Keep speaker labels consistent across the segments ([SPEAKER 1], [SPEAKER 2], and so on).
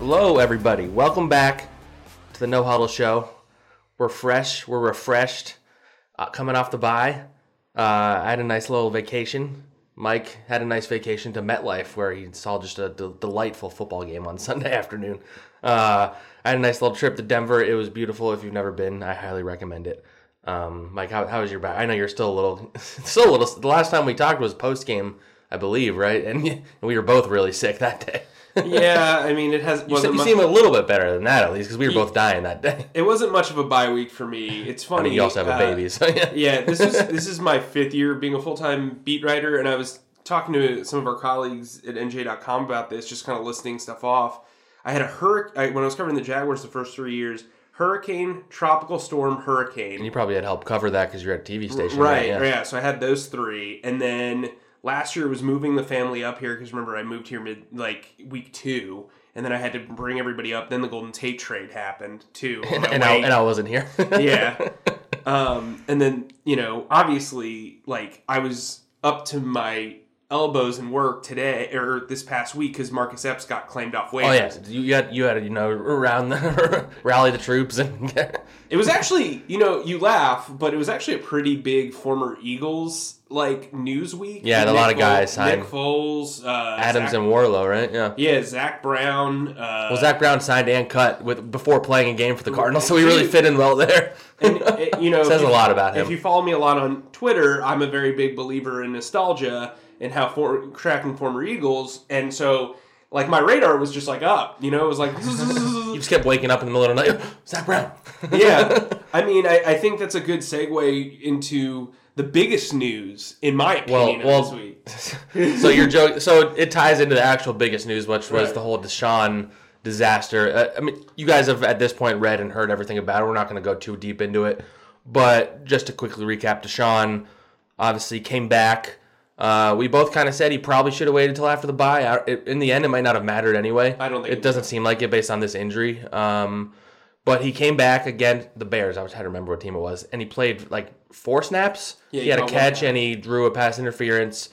[SPEAKER 1] Hello, everybody. Welcome back to the No Huddle Show. We're fresh. We're refreshed. Uh, coming off the bye. Uh, I had a nice little vacation. Mike had a nice vacation to MetLife, where he saw just a delightful football game on Sunday afternoon. Uh, I had a nice little trip to Denver. It was beautiful. If you've never been, I highly recommend it. Um, Mike, how, how was your back? I know you're still a little, still a little. The last time we talked was post game, I believe, right? And, and we were both really sick that day.
[SPEAKER 2] Yeah, I mean, it has.
[SPEAKER 1] You,
[SPEAKER 2] wasn't
[SPEAKER 1] you
[SPEAKER 2] much,
[SPEAKER 1] seem a little bit better than that, at least, because we were both dying that day.
[SPEAKER 2] it wasn't much of a bye week for me. It's
[SPEAKER 1] I
[SPEAKER 2] funny.
[SPEAKER 1] mean, you also have a
[SPEAKER 2] uh,
[SPEAKER 1] baby, so yeah.
[SPEAKER 2] yeah, this is this is my fifth year being a full time beat writer, and I was talking to some of our colleagues at NJ.com about this, just kind of listing stuff off. I had a hurricane when I was covering the Jaguars the first three years. Hurricane, tropical storm, hurricane.
[SPEAKER 1] And you probably had help cover that because you're at a TV station,
[SPEAKER 2] Right,
[SPEAKER 1] Yeah.
[SPEAKER 2] yeah. So I had those three, and then last year was moving the family up here because remember I moved here mid like week two, and then I had to bring everybody up. Then the Golden Tate trade happened too. my
[SPEAKER 1] And, I, and I wasn't here.
[SPEAKER 2] yeah. Um, and then you know, obviously, like I was up to my elbows in work today or this past week because Marcus Epps got claimed off waivers.
[SPEAKER 1] Oh yeah, you had you had to, you know around the, rally the troops and
[SPEAKER 2] It was actually, you know, you laugh, but it was actually a pretty big former Eagles like news week.
[SPEAKER 1] Yeah, a lot of guys signed.
[SPEAKER 2] Nick Foles, uh,
[SPEAKER 1] Adams
[SPEAKER 2] Zach,
[SPEAKER 1] and Warlow, right? Yeah.
[SPEAKER 2] yeah, Zach Brown. Uh,
[SPEAKER 1] Well, Zach Brown signed and cut with before playing a game for the Cardinals, so he really fit in well there.
[SPEAKER 2] and, uh, you know,
[SPEAKER 1] Says a lot about him.
[SPEAKER 2] If you follow me a lot on Twitter, I'm a very big believer in nostalgia and how for tracking former Eagles, and so like my radar was just like up. You know, it was like.
[SPEAKER 1] You just kept waking up in the middle of the night. Zach Brown.
[SPEAKER 2] yeah. I mean, I, I think that's a good segue into the biggest news, in my
[SPEAKER 1] Well,
[SPEAKER 2] opinion,
[SPEAKER 1] well,
[SPEAKER 2] of this week.
[SPEAKER 1] so you're. So it ties into the actual biggest news, which was
[SPEAKER 2] Right.
[SPEAKER 1] the whole DeSean disaster. Uh, I mean, you guys have at this point read and heard everything about it. We're not going to go too deep into it, but just to quickly recap, DeSean obviously came back. Uh, we both kind of said he probably should have waited until after the bye. I- it- In the end, it might not have mattered anyway.
[SPEAKER 2] I don't think
[SPEAKER 1] it doesn't seem like it based on this injury. Um, but he came back again. The Bears. I was trying to remember what team it was, and he played like four snaps.
[SPEAKER 2] Yeah,
[SPEAKER 1] he
[SPEAKER 2] he
[SPEAKER 1] had a catch and he drew a pass interference.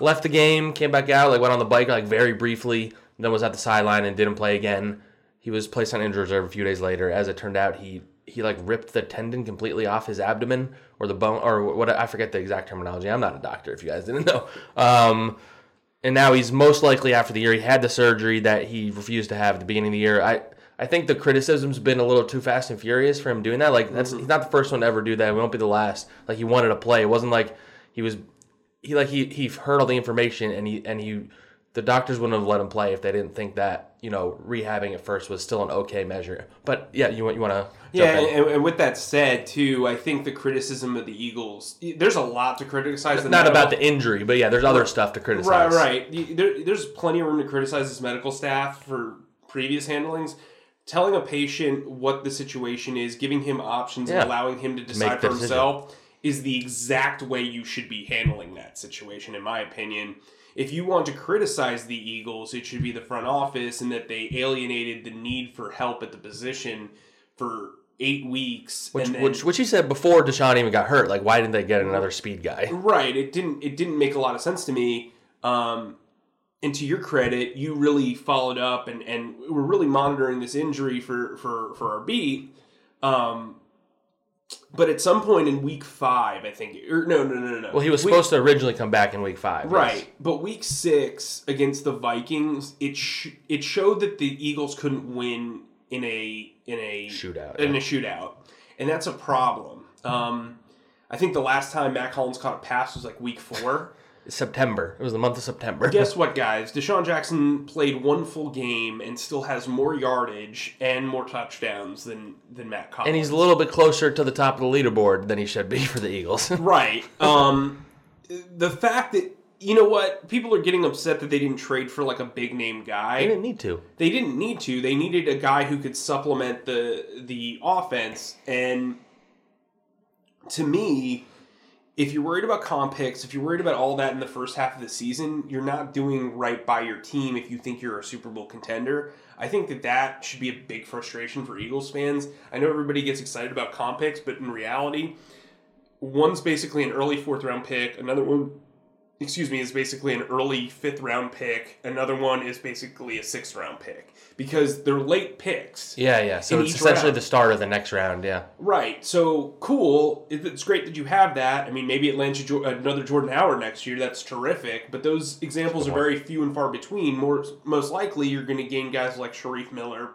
[SPEAKER 1] Left the game, came back out, like went on the bike like very briefly, then was at the sideline and didn't play again. He was placed on injured reserve a few days later. As it turned out, he he like ripped the tendon completely off his abdomen or the bone or what I forget the exact terminology. I'm not a doctor if you guys didn't know. Um, and now he's most likely after the year he had the surgery that he refused to have at the beginning of the year. I I think the criticism's been a little too fast and furious for him doing that. Like that's he's not the first one to ever do that. We won't be the last. Like he wanted to play. It wasn't like he was he like he he heard all the information and he and he the doctors wouldn't have let him play if they didn't think that you know rehabbing at first was still an okay measure. But yeah, you want you want to
[SPEAKER 2] Yeah, and, and with that said, too, I think the criticism of the Eagles, there's a lot to criticize. the
[SPEAKER 1] not
[SPEAKER 2] medical-
[SPEAKER 1] about the injury, but yeah, there's other stuff to criticize.
[SPEAKER 2] Right, right. There, there's plenty of room to criticize this medical staff for previous handlings. Telling a patient what the situation is, giving him options,
[SPEAKER 1] Yeah.
[SPEAKER 2] and allowing him to decide for
[SPEAKER 1] decision.
[SPEAKER 2] himself is the exact way you should be handling that situation, in my opinion. If you want to criticize the Eagles, it should be the front office and that they alienated the need for help at the position for eight weeks.
[SPEAKER 1] Which,
[SPEAKER 2] and then,
[SPEAKER 1] which which he said before DeSean even got hurt. Like, why didn't they get another speed guy?
[SPEAKER 2] Right. It didn't. It didn't make a lot of sense to me. Um, and to your credit, you really followed up and and were really monitoring this injury for for for our beat. Um, but at some point in week five, I think, or no, no, no, no.
[SPEAKER 1] Well, he was
[SPEAKER 2] Week-
[SPEAKER 1] supposed to originally come back in week five. yes.
[SPEAKER 2] Right, but week six against the Vikings, it sh- it showed that the Eagles couldn't win in a in a
[SPEAKER 1] Shootout,
[SPEAKER 2] in
[SPEAKER 1] yeah.
[SPEAKER 2] a shootout, and that's a problem. Um, I think the last time Mack Hollins caught a pass was like week four.
[SPEAKER 1] September. It was the month of September.
[SPEAKER 2] Guess what, guys? DeSean Jackson played one full game and still has more yardage and more touchdowns than than Mack Hollins.
[SPEAKER 1] and he's a little bit closer to the top of the leaderboard than he should be for the Eagles.
[SPEAKER 2] Right. Um, the fact that you know what people are getting upset that they didn't trade for like a big name guy.
[SPEAKER 1] they didn't need to.
[SPEAKER 2] They didn't need to. They needed a guy who could supplement the the offense. And to me, if you're worried about comp picks, if you're worried about all that in the first half of the season, you're not doing right by your team. If you think you're a Super Bowl contender, I think that that should be a big frustration for Eagles fans. I know everybody gets excited about comp picks, but in reality, one's basically an early fourth round pick, another one excuse me, is basically an early fifth round pick. Another one is basically a sixth round pick because they're late picks.
[SPEAKER 1] Yeah, yeah. So it's essentially
[SPEAKER 2] round.
[SPEAKER 1] the start of the next round. Yeah.
[SPEAKER 2] Right. So cool. It's great that you have that. I mean, maybe it lands you another Jordan Howard next year. That's terrific. But those examples are very few and far between. More most likely, you're going to gain guys like Shareef Miller,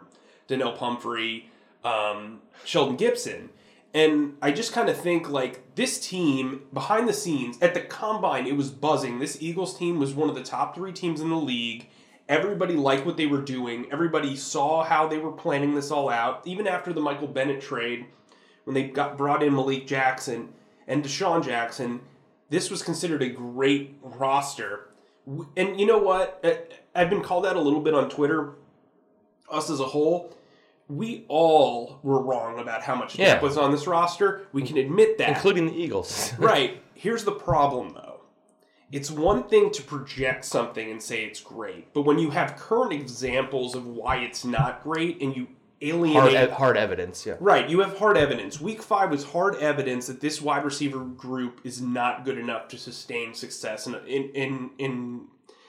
[SPEAKER 2] Donnel Pumphrey, um, Shelton Gibson. And I just kind of think like this team behind the scenes at the combine, it was buzzing. This Eagles team was one of the top three teams in the league. Everybody liked what they were doing. Everybody saw how they were planning this all out. Even after the Michael Bennett trade, when they got brought in Malik Jackson and DeSean Jackson, this was considered a great roster. And you know what? I've been called out a little bit on Twitter. Us as a whole, we all were wrong about how much
[SPEAKER 1] Yeah.
[SPEAKER 2] depth was on this roster. We can admit that.
[SPEAKER 1] Including the Eagles.
[SPEAKER 2] right. Here's the problem, though. It's one thing to project something and say it's great, but when you have current examples of why it's not great and you alienate
[SPEAKER 1] hard, hard evidence. Yeah.
[SPEAKER 2] Right, you have hard evidence. Week five was hard evidence that this wide receiver group is not good enough to sustain success in in in, in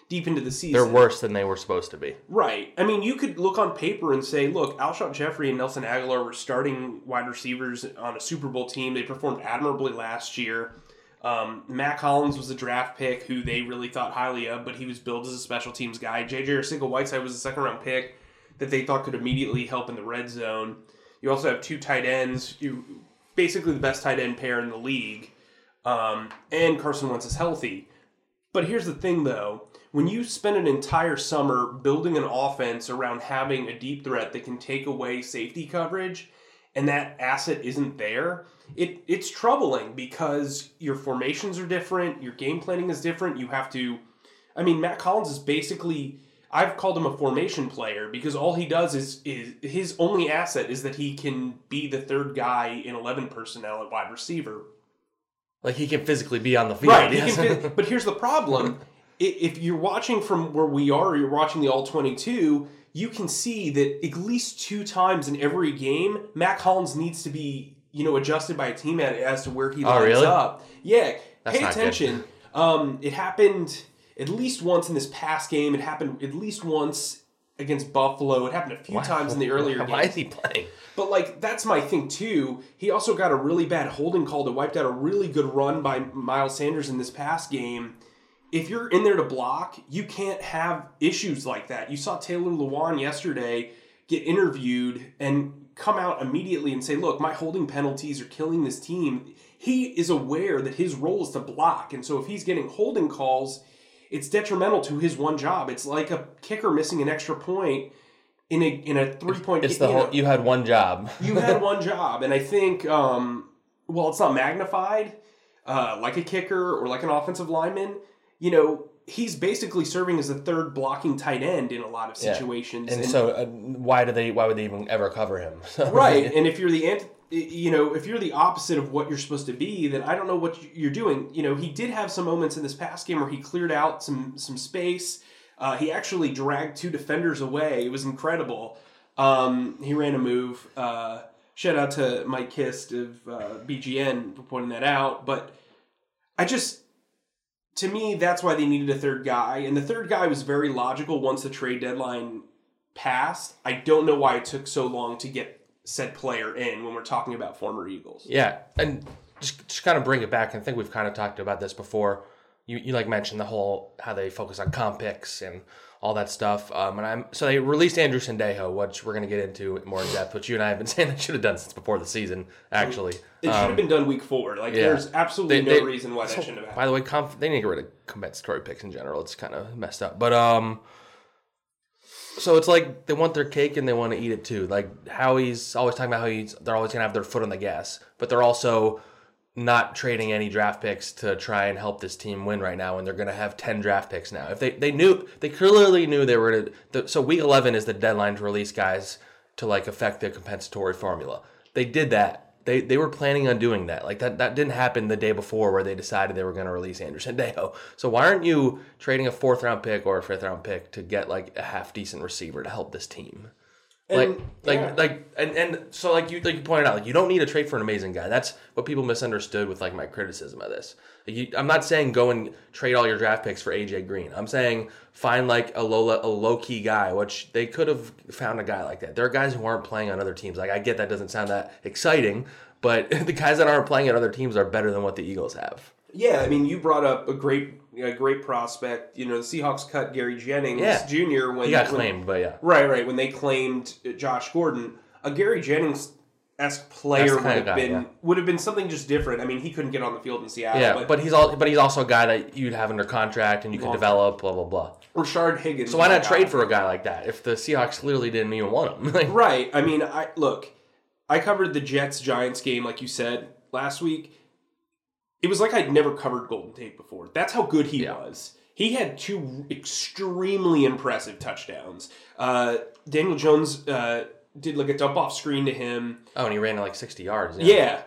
[SPEAKER 2] deep into the season.
[SPEAKER 1] They're worse than they were supposed to be.
[SPEAKER 2] Right. I mean, you could look on paper and say, look, Alshon Jeffery and Nelson Agholor were starting wide receivers on a Super Bowl team. They performed admirably last year. Um, Mack Hollins was a draft pick who they really thought highly of, but he was billed as a special teams guy. JJ Arcega Whiteside was a second round pick that they thought could immediately help in the red zone. You also have two tight ends, you basically the best tight end pair in the league. Um, and Carson Wentz is healthy. But here's the thing, though. When you spend an entire summer building an offense around having a deep threat that can take away safety coverage, and that asset isn't there, it it's troubling because your formations are different, your game planning is different. You have to, I mean, Mack Hollins is basically. I've called him a formation player because all he does is is his only asset is that he can be the third guy in eleven personnel at wide receiver.
[SPEAKER 1] Like he can physically be on the field.
[SPEAKER 2] Right. he can but here's the problem: if you're watching from where we are, you're watching the all 22, you can see that at least two times in every game, Mack Hollins needs to be you know adjusted by a team as to where he
[SPEAKER 1] Oh,
[SPEAKER 2] lines
[SPEAKER 1] really?
[SPEAKER 2] up. Yeah,
[SPEAKER 1] That's
[SPEAKER 2] pay attention. Um, it happened at least once in this past game. It happened at least once against Buffalo. It happened a few times in the earlier
[SPEAKER 1] Why
[SPEAKER 2] games.
[SPEAKER 1] is he playing?
[SPEAKER 2] But like that's my thing too. He also got a really bad holding call that wiped out a really good run by Miles Sanders in this past game. If you're in there to block, you can't have issues like that. You saw Taylor Lewan yesterday get interviewed and come out immediately and say, "Look, my holding penalties are killing this team." He is aware that his role is to block, and so if he's getting holding calls, it's detrimental to his one job. It's like a kicker missing an extra point in a in a three point.
[SPEAKER 1] It's the whole. You had one job.
[SPEAKER 2] you had one job, and I think, um, well, it's not magnified uh, like a kicker or like an offensive lineman. You know, he's basically serving as a third blocking tight end in a lot of
[SPEAKER 1] Yeah.
[SPEAKER 2] situations.
[SPEAKER 1] And
[SPEAKER 2] And-
[SPEAKER 1] so, uh, why do they? Why would they even ever cover him?
[SPEAKER 2] right, and if you're the ant, you know, if you're the opposite of what you're supposed to be, then I don't know what you're doing. You know, he did have some moments in this past game where he cleared out some some space. Uh, he actually dragged two defenders away. It was incredible. Um, he ran a move. Uh, shout out to Mike Kist of uh, BGN for pointing that out. But I just, to me, that's why they needed a third guy. And the third guy was very logical once the trade deadline passed. I don't know why it took so long to get said player in when we're talking about former Eagles.
[SPEAKER 1] Yeah, and just just kind of bring it back. I think we've kind of talked about this before. You you like mentioned the whole how they focus on comp picks and all that stuff. Um, and I'm so they released Andrew Sendejo, which we're gonna get into more in depth. Which you and I have been saying they should have done since before the season. Actually,
[SPEAKER 2] It should have been done week four. Like,
[SPEAKER 1] yeah.
[SPEAKER 2] there's absolutely
[SPEAKER 1] They-
[SPEAKER 2] no
[SPEAKER 1] they-
[SPEAKER 2] reason why that shouldn't have happened.
[SPEAKER 1] By the way, comp, they need to get rid of compensatory picks in general. It's kind of messed up. But um, so it's like they want their cake and they want to eat it too. Like Howie's always talking about how he's they're always gonna have their foot on the gas, but they're also not trading any draft picks to try and help this team win right now, and they're gonna have ten draft picks now. If they they knew they clearly knew they were gonna. The, so week eleven is the deadline to release guys to like affect the compensatory formula. They did that. They, they were planning on doing that. Like that that didn't happen the day before where they decided they were going to release Anderson Deo. So why aren't you trading a fourth round pick or a fifth round pick to get like a half decent receiver to help this team? Like,
[SPEAKER 2] And-
[SPEAKER 1] like,
[SPEAKER 2] yeah.
[SPEAKER 1] like, and, and so like you like you pointed out, like you don't need a trade for an amazing guy. That's what people misunderstood with like my criticism of this. Like, you, I'm not saying go and trade all your draft picks for AJ Green. I'm saying find like a low a low key guy, which they could have found a guy like that. There are guys who aren't playing on other teams. Like I get that doesn't sound that exciting, but the guys that aren't playing at other teams are better than what the Eagles have.
[SPEAKER 2] Yeah, I mean, you brought up a great, a great prospect. You know, the Seahawks cut Gary Jennings
[SPEAKER 1] Yeah.
[SPEAKER 2] Jr. when
[SPEAKER 1] He got
[SPEAKER 2] when-
[SPEAKER 1] claimed, but yeah.
[SPEAKER 2] Right, right. When they claimed uh, Josh Gordon, a Gary Jennings esque player would have
[SPEAKER 1] guy,
[SPEAKER 2] been
[SPEAKER 1] yeah.
[SPEAKER 2] would have been something just different. I mean, he couldn't get on the field in Seattle.
[SPEAKER 1] Yeah,
[SPEAKER 2] but,
[SPEAKER 1] but he's all, but he's also a guy that you'd have under contract and you could develop, blah blah blah.
[SPEAKER 2] Rashard Higgins.
[SPEAKER 1] So why not trade
[SPEAKER 2] guy.
[SPEAKER 1] for a guy like that if the Seahawks clearly didn't even want him?
[SPEAKER 2] Right. I mean, I look. I covered the Jets Giants game, like you said last week. It was like I'd never covered Golden Tate before. That's how good he
[SPEAKER 1] Yeah.
[SPEAKER 2] was. He had two extremely impressive touchdowns. Uh, Daniel Jones uh, did like a dump off screen to him.
[SPEAKER 1] oh, and he ran like sixty yards.
[SPEAKER 2] Yeah.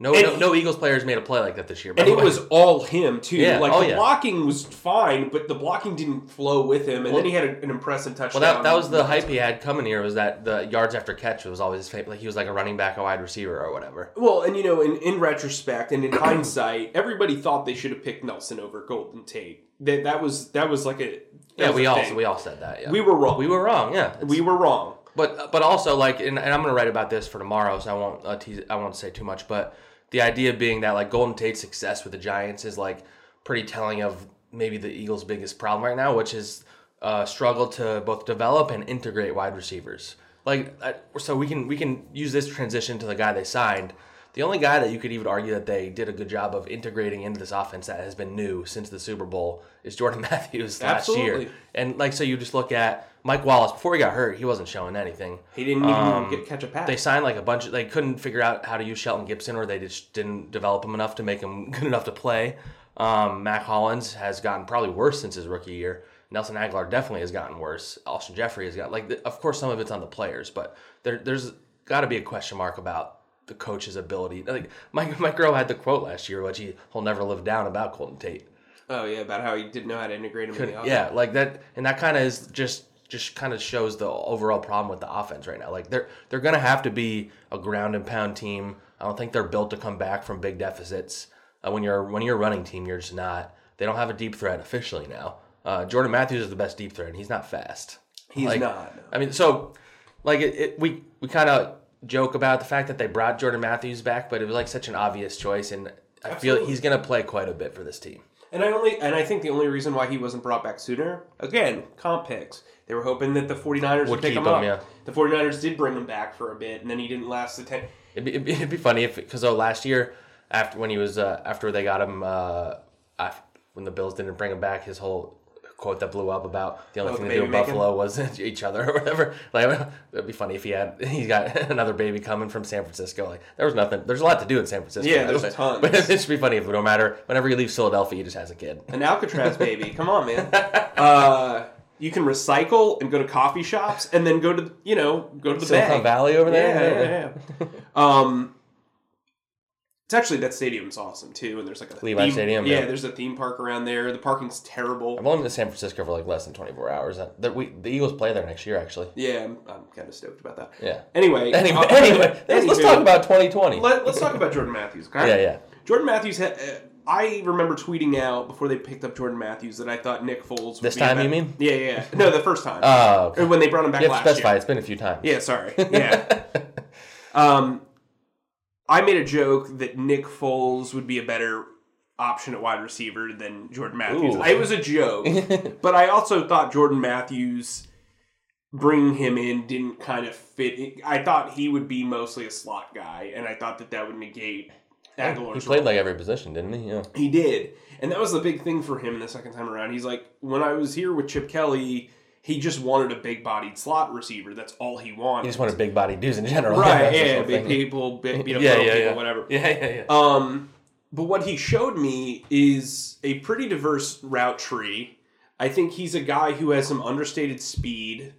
[SPEAKER 1] No,
[SPEAKER 2] And
[SPEAKER 1] no, no Eagles players made a play like that this year.
[SPEAKER 2] And it
[SPEAKER 1] way.
[SPEAKER 2] was all him too.
[SPEAKER 1] Yeah,
[SPEAKER 2] Like
[SPEAKER 1] oh,
[SPEAKER 2] the
[SPEAKER 1] yeah.
[SPEAKER 2] blocking was fine, but the blocking didn't flow with him. And then he had a, an impressive touchdown.
[SPEAKER 1] well, that, that was the hype he had coming here was that the yards after catch was always his favorite. Like he was like a running back, a wide receiver, or whatever.
[SPEAKER 2] Well, and you know, in, in retrospect and in hindsight, everybody thought they should have picked Nelson over Golden Tate. That that was that was like a
[SPEAKER 1] Yeah, we
[SPEAKER 2] a
[SPEAKER 1] all
[SPEAKER 2] thing.
[SPEAKER 1] we all said that. Yeah,
[SPEAKER 2] we were wrong.
[SPEAKER 1] we were wrong. Yeah, It's-
[SPEAKER 2] we were wrong.
[SPEAKER 1] But but also like, and, and I'm gonna write about this for tomorrow, so I won't uh, tease, I won't say too much. But the idea being that like Golden Tate's success with the Giants is like pretty telling of maybe the Eagles' biggest problem right now, which is uh, struggle to both develop and integrate wide receivers. Like so we can we can use this transition to the guy they signed. The only guy that you could even argue that they did a good job of integrating into this offense that has been new since the Super Bowl is Jordan Matthews last year. And like so you just look at Mike Wallace before he got hurt, he wasn't showing anything.
[SPEAKER 2] He didn't even
[SPEAKER 1] Um,
[SPEAKER 2] get catch a pass.
[SPEAKER 1] They signed like a bunch of they couldn't figure out how to use Shelton Gibson or they just didn't develop him enough to make him good enough to play. Um, Mack Hollins has gotten probably worse since his rookie year. Nelson Agholor definitely has gotten worse. Alshon Jeffery has got like of course some of it's on the players, but there there's got to be a question mark about the coach's ability. Like Mike Mike Groh had the quote last year, which he he'll never live down about Golden Tate.
[SPEAKER 2] oh yeah, about how he didn't know how to integrate him in the offense.
[SPEAKER 1] Yeah, like that, and that kind of is just just kind of shows the overall problem with the offense right now. Like they're they're gonna have to be a ground and pound team. I don't think they're built to come back from big deficits. Uh, when you're when you're a running team, you're just not. They don't have a deep threat officially now. Uh, Jordan Matthews is the best deep threat, and he's not fast.
[SPEAKER 2] He's
[SPEAKER 1] Like,
[SPEAKER 2] not. no.
[SPEAKER 1] I mean, so like it, it we we kind of joke about the fact that they brought Jordan Matthews back, but it was like such an obvious choice, and I feel he's gonna play quite a bit for this team.
[SPEAKER 2] And I only and I think the only reason why he wasn't brought back sooner, again, comp picks. They were hoping that the 49ers would,
[SPEAKER 1] Would
[SPEAKER 2] pick
[SPEAKER 1] keep
[SPEAKER 2] him
[SPEAKER 1] him,
[SPEAKER 2] up.
[SPEAKER 1] yeah.
[SPEAKER 2] The 49ers did bring him back for a bit, and then he didn't last the 10.
[SPEAKER 1] It'd be, it'd be, it'd be funny if because oh, last year after when he was uh, after they got him uh, af- when the Bills didn't bring him back, his whole quote that blew up about the only
[SPEAKER 2] Oh,
[SPEAKER 1] thing
[SPEAKER 2] the
[SPEAKER 1] to do in? Buffalo was each other or whatever. Like it'd be funny if he had he's got another baby coming from San Francisco. Like there was nothing. There's a lot to do in San Francisco.
[SPEAKER 2] Yeah, there's
[SPEAKER 1] but,
[SPEAKER 2] tons.
[SPEAKER 1] But it should be funny if no matter whenever he leaves Philadelphia, he just has a kid.
[SPEAKER 2] An Alcatraz baby. Come on, man. Uh, you can recycle and go to coffee shops and then go to, you know, go to the
[SPEAKER 1] Silicon. Valley over
[SPEAKER 2] Yeah,
[SPEAKER 1] there.
[SPEAKER 2] yeah, yeah. um, it's actually that stadium's awesome too, and there's like a
[SPEAKER 1] Levi
[SPEAKER 2] theme,
[SPEAKER 1] Stadium,
[SPEAKER 2] Yeah,
[SPEAKER 1] yeah.
[SPEAKER 2] there's a theme park around there. The parking's terrible.
[SPEAKER 1] I've only been to San Francisco for like less than 24 hours. Uh, The, we, the Eagles play there next year, actually.
[SPEAKER 2] Yeah, I'm, I'm kind of stoked about that.
[SPEAKER 1] Yeah.
[SPEAKER 2] Anyway,
[SPEAKER 1] Anyway,
[SPEAKER 2] uh,
[SPEAKER 1] anyway, let's, let's talk about 2020.
[SPEAKER 2] Let, us talk about Jordan Matthews. Okay?
[SPEAKER 1] Yeah, yeah.
[SPEAKER 2] Jordan Matthews. Ha- uh, I remember tweeting out before they picked up Jordan Matthews that I thought Nick Foles.
[SPEAKER 1] This time, you mean?
[SPEAKER 2] Yeah, yeah. No, the first time.
[SPEAKER 1] Oh, okay.
[SPEAKER 2] When they brought him back
[SPEAKER 1] You
[SPEAKER 2] last
[SPEAKER 1] specify.
[SPEAKER 2] year.
[SPEAKER 1] It's been a few times.
[SPEAKER 2] Yeah, sorry. Yeah. um, I made a joke that Nick Foles would be a better option at wide receiver than Jordan Matthews.
[SPEAKER 1] Ooh.
[SPEAKER 2] It was a joke, but I also thought Jordan Matthews bringing him in didn't kind of fit. I thought he would be mostly a slot guy, and I thought that that would negate
[SPEAKER 1] He played
[SPEAKER 2] role.
[SPEAKER 1] like every position, didn't he? Yeah.
[SPEAKER 2] He did. And that was the big thing for him the second time around. He's like, when I was here with Chip Kelly, he just wanted a big bodied slot receiver. That's all he wanted.
[SPEAKER 1] He just wanted big body dudes in general.
[SPEAKER 2] Right,
[SPEAKER 1] the
[SPEAKER 2] yeah, big people, big, beat up
[SPEAKER 1] Yeah, yeah,
[SPEAKER 2] people,
[SPEAKER 1] yeah.
[SPEAKER 2] whatever.
[SPEAKER 1] Yeah, yeah, yeah.
[SPEAKER 2] Um, but what he showed me is a pretty diverse route tree. I think he's a guy who has some understated speed.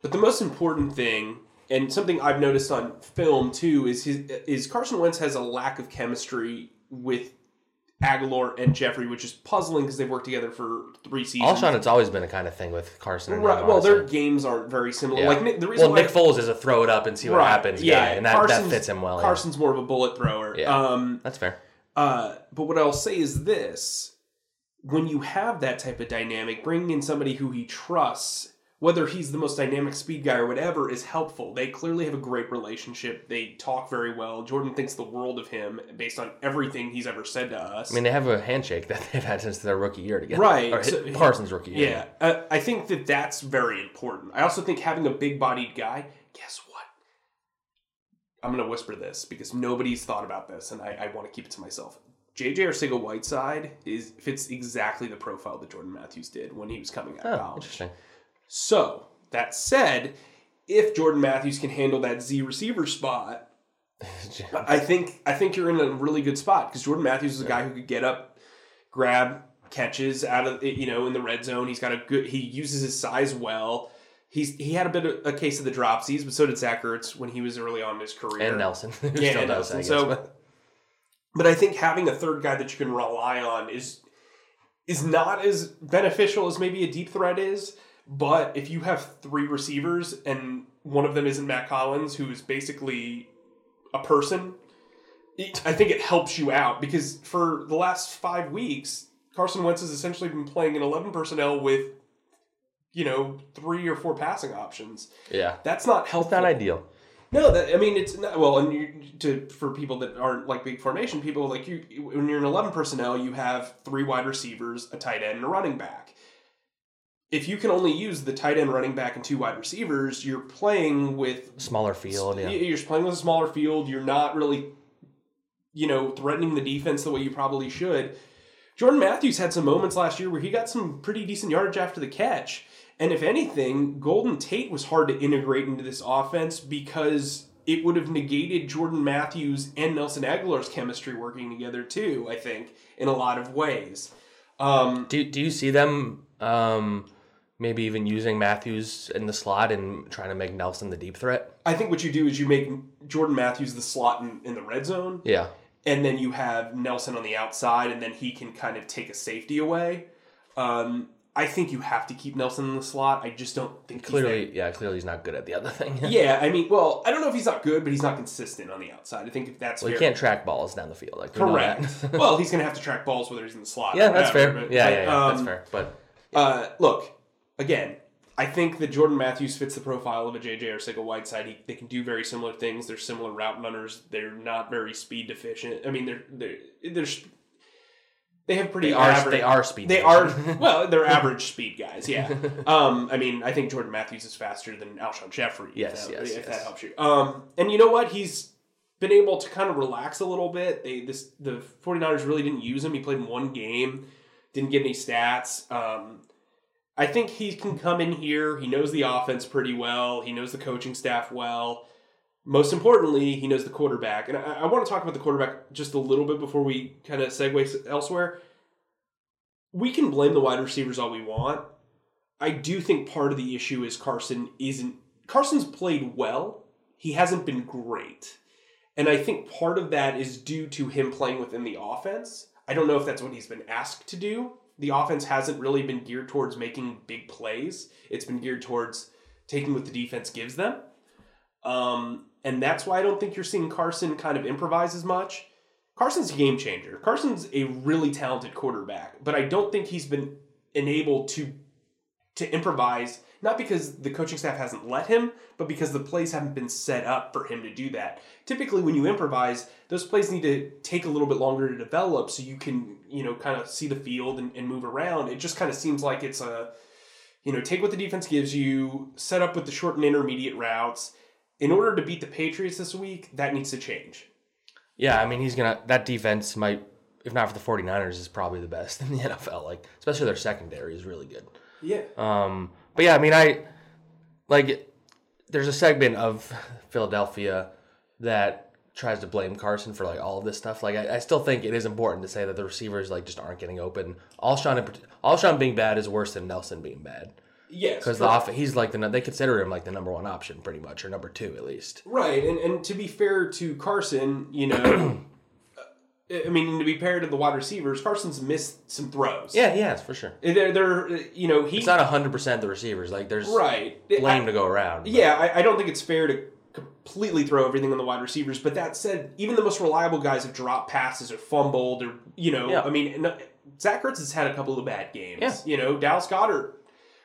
[SPEAKER 2] But the most important thing, and something I've noticed on film too, is his is Carson Wentz has a lack of chemistry with Agholor and Jeffery, which is puzzling because they've worked together for three seasons.
[SPEAKER 1] Alshon, it's always been a kind of thing with Carson. And
[SPEAKER 2] Right.
[SPEAKER 1] him,
[SPEAKER 2] Well, their games aren't very similar.
[SPEAKER 1] Yeah.
[SPEAKER 2] Like Nick, the reason
[SPEAKER 1] well, Nick Foles is a throw it up and see what
[SPEAKER 2] Right,
[SPEAKER 1] happens
[SPEAKER 2] yeah,
[SPEAKER 1] guy, and that, that fits him well. yeah.
[SPEAKER 2] Carson's more of a bullet thrower.
[SPEAKER 1] Yeah.
[SPEAKER 2] Um,
[SPEAKER 1] That's fair.
[SPEAKER 2] Uh, but what I'll say is this: when you have that type of dynamic, bringing in somebody who he trusts, whether he's the most dynamic speed guy or whatever, is helpful. They clearly have a great relationship. They talk very well. Jordan thinks the world of him based on everything he's ever said to us.
[SPEAKER 1] I mean, they have a handshake that they've had since their rookie year together.
[SPEAKER 2] Right, so-
[SPEAKER 1] Carson's rookie year.
[SPEAKER 2] yeah, uh, I think that that's very important. I also think having a big-bodied guy. Guess what? I'm going to whisper this because nobody's thought about this, and I, I want to keep it to myself. JJ Arcega Whiteside is fits exactly the profile that Jordan Matthews did when he was coming out of
[SPEAKER 1] Oh,
[SPEAKER 2] college.
[SPEAKER 1] interesting.
[SPEAKER 2] So that said, if Jordan Matthews can handle that Z receiver spot, I think I think you're in a really good spot because Jordan Matthews is a guy who could get up, grab catches out of you know in the red zone. He's got a good. He uses his size well. He's he had a bit of a case of the dropsies, but so did Zach Ertz when he was early on in his career.
[SPEAKER 1] and Nelson.
[SPEAKER 2] Yeah, and
[SPEAKER 1] does,
[SPEAKER 2] Nelson.
[SPEAKER 1] Guess,
[SPEAKER 2] So-
[SPEAKER 1] but-
[SPEAKER 2] But I think having a third guy that you can rely on is is not as beneficial as maybe a deep threat is. But if you have three receivers and one of them isn't Mack Hollins, who is basically a person, it- I think it helps you out because for the last five weeks, Carson Wentz has essentially been playing an eleven personnel with, you know, three or four passing options.
[SPEAKER 1] yeah,
[SPEAKER 2] That's not
[SPEAKER 1] it's
[SPEAKER 2] helpful.
[SPEAKER 1] not ideal.
[SPEAKER 2] No, that I mean it's not, well, and you, to for people that aren't like big formation people, like you when you're an eleven personnel, you have three wide receivers, a tight end, and a running back. If you can only use the tight end, running back, and two wide receivers, you're playing with
[SPEAKER 1] Smaller field. Yeah.
[SPEAKER 2] you're playing with a smaller field. You're not really, you know, threatening the defense the way you probably should. Jordan Matthews had some moments last year where he got some pretty decent yardage after the catch. And if anything, Golden Tate was hard to integrate into this offense because it would have negated Jordan Matthews and Nelson Agholor's chemistry working together too, I think, in a lot of ways. Um,
[SPEAKER 1] Do Do you see them um, maybe even using Matthews in the slot and trying to make Nelson the deep threat?
[SPEAKER 2] I think what you do is you make Jordan Matthews the slot in, in the red zone,
[SPEAKER 1] Yeah.
[SPEAKER 2] and then you have Nelson on the outside, and then he can kind of take a safety away. Um, I think you have to keep Nelson in the slot. I just don't think
[SPEAKER 1] Clearly, yeah. Clearly, he's not good at the other thing.
[SPEAKER 2] Yeah, I mean, well, I don't know if he's not good, but he's not consistent on the outside. I think if that's
[SPEAKER 1] Well,
[SPEAKER 2] fair.
[SPEAKER 1] can't track balls down the field. Like
[SPEAKER 2] correct. well, he's gonna have to track balls whether he's in the slot.
[SPEAKER 1] yeah, that's
[SPEAKER 2] whatever,
[SPEAKER 1] fair.
[SPEAKER 2] but-
[SPEAKER 1] yeah, yeah, yeah, that's
[SPEAKER 2] um,
[SPEAKER 1] fair. But
[SPEAKER 2] Uh, look, again, I think that Jordan Matthews fits the profile of a JJ Arcega Whiteside. He, they can do very similar things. They're similar route runners. They're not very speed deficient. I mean, they're they're they're they have pretty
[SPEAKER 1] they are
[SPEAKER 2] average.
[SPEAKER 1] they are speed.
[SPEAKER 2] They are well, they're average speed guys. Yeah. Um, I mean, I think Jordan Matthews is faster than Alshon Jeffery. if
[SPEAKER 1] Yes,
[SPEAKER 2] that-
[SPEAKER 1] yes,
[SPEAKER 2] if
[SPEAKER 1] yes.
[SPEAKER 2] that helps you. Um, and you know what? He's been able to kind of relax a little bit. They this the 49ers really didn't use him. He played in one game, didn't get any stats. Um, I think he can come in here. He knows the offense pretty well. He knows the coaching staff well. Most importantly, he knows the quarterback. And I, I want to talk about the quarterback just a little bit before we kind of segue elsewhere. We can blame the wide receivers all we want. I do think part of the issue is Carson isn't. Carson's played well. He hasn't been great. And I think part of that is due to him playing within the offense. I don't know if that's what he's been asked to do. The offense hasn't really been geared towards making big plays. It's been geared towards taking what the defense gives them. Um, and that's why I don't think you're seeing Carson kind of improvise as much. Carson's a game changer. Carson's a really talented quarterback, but I don't think he's been enabled to to improvise not because the coaching staff hasn't let him, but because the plays haven't been set up for him to do that. Typically when you improvise, those plays need to take a little bit longer to develop so you can, you know, kind of see the field and, and move around. It just kind of seems like it's a you know, take what the defense gives you, set up with the short and intermediate routes. In order to beat the Patriots this week, that needs to change.
[SPEAKER 1] Yeah, I mean, he's gonna. That defense might, if not for the 49ers, is probably the best in the NFL. Like, especially their secondary is really good.
[SPEAKER 2] Yeah.
[SPEAKER 1] Um, but yeah, I mean, I like. There's a segment of Philadelphia that tries to blame Carson for like all of this stuff. Like, I, I still think it is important to say that the receivers like just aren't getting open. Alshon, in, Alshon being bad is worse than Nelson being bad
[SPEAKER 2] Yes.
[SPEAKER 1] because the off he's like the they consider him like the number one option pretty much or number two at least.
[SPEAKER 2] Right, and and to be fair to Carson, you know, I mean, to be paired to the wide receivers, Carson's missed some throws.
[SPEAKER 1] Yeah, yes, for sure.
[SPEAKER 2] they're they're uh, you know he
[SPEAKER 1] It's not hundred percent the receivers. Like there's
[SPEAKER 2] right.
[SPEAKER 1] blame
[SPEAKER 2] I-
[SPEAKER 1] to go around. but-
[SPEAKER 2] Yeah, I, I don't think it's fair to completely throw everything on the wide receivers. But that said, even the most reliable guys have dropped passes or fumbled or you know,
[SPEAKER 1] Yeah.
[SPEAKER 2] I mean, Zach Ertz has had a couple of bad games.
[SPEAKER 1] Yeah.
[SPEAKER 2] You know, Dallas Goedert,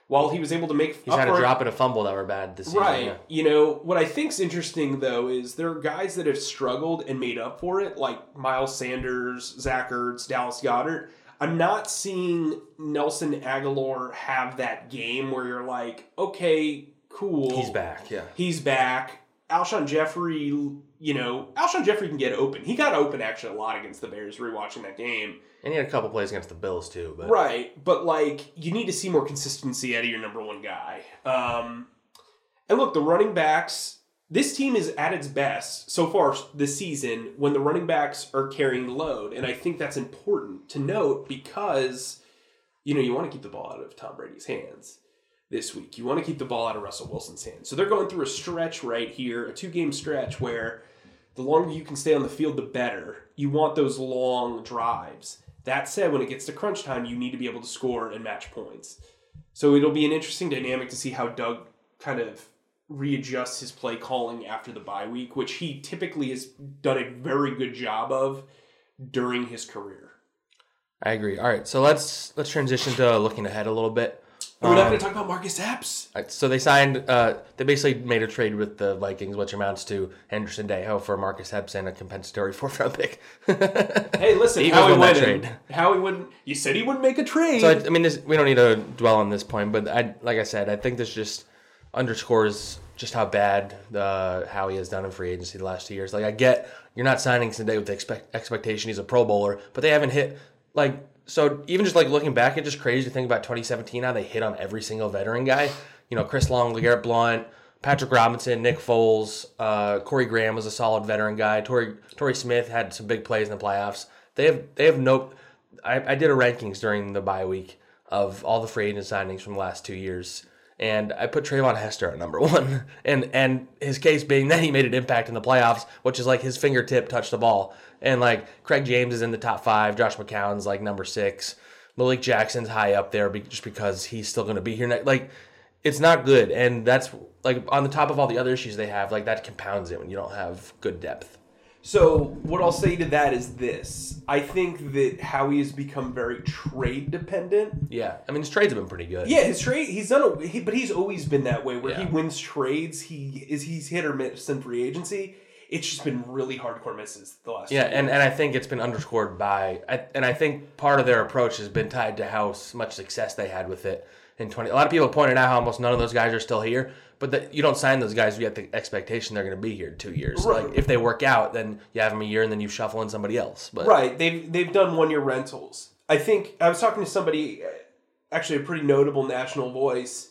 [SPEAKER 2] while he was able to make
[SPEAKER 1] he's had a drop and a fumble that were bad this season.
[SPEAKER 2] Right.
[SPEAKER 1] yeah.
[SPEAKER 2] You know, what I think's interesting though is there are guys that have struggled and made up for it, like Miles Sanders, Zach Ertz, Dallas Goedert. I'm not seeing Nelson Agholor have that game where you're like, okay, cool.
[SPEAKER 1] He's back. Yeah.
[SPEAKER 2] He's back. Alshon Jeffery, you know, Alshon Jeffery can get open. He got open actually a lot against the Bears rewatching that game.
[SPEAKER 1] And he had a couple plays against the Bills too. But
[SPEAKER 2] Right, but like you need to see more consistency out of your number one guy. Um, and look, the running backs. This team is at its best so far this season when the running backs are carrying the load, and I think that's important to note because you know you want to keep the ball out of Tom Brady's hands this week. You want to keep the ball out of Russell Wilson's hands. So they're going through a stretch right here, a two game stretch where the longer you can stay on the field, the better. You want those long drives. That said, when it gets to crunch time, you need to be able to score and match points. So it'll be an interesting dynamic to see how Doug kind of readjusts his play calling after the bye week, which he typically has done a very good job of during his career.
[SPEAKER 1] I agree. All right, so let's let's transition to looking ahead a little bit.
[SPEAKER 2] We're not
[SPEAKER 1] Um,
[SPEAKER 2] going to talk about Marcus Epps.
[SPEAKER 1] So they signed. Uh, they basically made a trade with the Vikings, which amounts to Henderson Dejo for Marcus Epps and a compensatory fourth round pick.
[SPEAKER 2] Hey, listen, Howie
[SPEAKER 1] won that
[SPEAKER 2] wouldn't.
[SPEAKER 1] trade.
[SPEAKER 2] Howie wouldn't. You said he wouldn't make a trade.
[SPEAKER 1] So I, I mean, this, we don't need to dwell on this point, but I, like I said, I think this just underscores just how bad uh, Howie has done in free agency the last two years. Like I get you're not signing today with the expect, expectation he's a Pro Bowler, but they haven't hit like so. Even just like looking back, it's just crazy to think about 2017. How they hit on every single veteran guy. You know, Chris Long, LeGarrette Blunt. Patrick Robinson, Nick Foles, uh, Corey Graham was a solid veteran guy. Torrey, Smith had some big plays in the playoffs. They have they have no. I, I did a rankings during the bye week of all the free agent signings from the last two years, and I put Treyvon Hester at number one, and and his case being that he made an impact in the playoffs, which is like his fingertip touched the ball, and like Craig James is in the top five, Josh McCown's like number six, Malik Jackson's high up there be, just because he's still going to be here. Next. Like it's not good, and that's like on the top of all the other issues they have, like that compounds it when you don't have good depth.
[SPEAKER 2] So what I'll say to that is this: I think that Howie has become very trade dependent.
[SPEAKER 1] Yeah, I mean his trades have been pretty good.
[SPEAKER 2] Yeah, his trade he's done a he, but he's always been that way where he wins trades. He is he's hit or miss in free agency. It's just been really hardcore misses the last.
[SPEAKER 1] Yeah, and, and I think it's been underscored by, I, and I think part of their approach has been tied to how much success they had with it in 20. A lot of people pointed out how almost none of those guys are still here, but that you don't sign those guys you have the expectation they're going to be here in two years.
[SPEAKER 2] Right.
[SPEAKER 1] Like if they work out, then you have them a year and then you shuffle in somebody else. But
[SPEAKER 2] right, they've they've done one year rentals. I think I was talking to somebody, uh, actually a pretty notable national voice,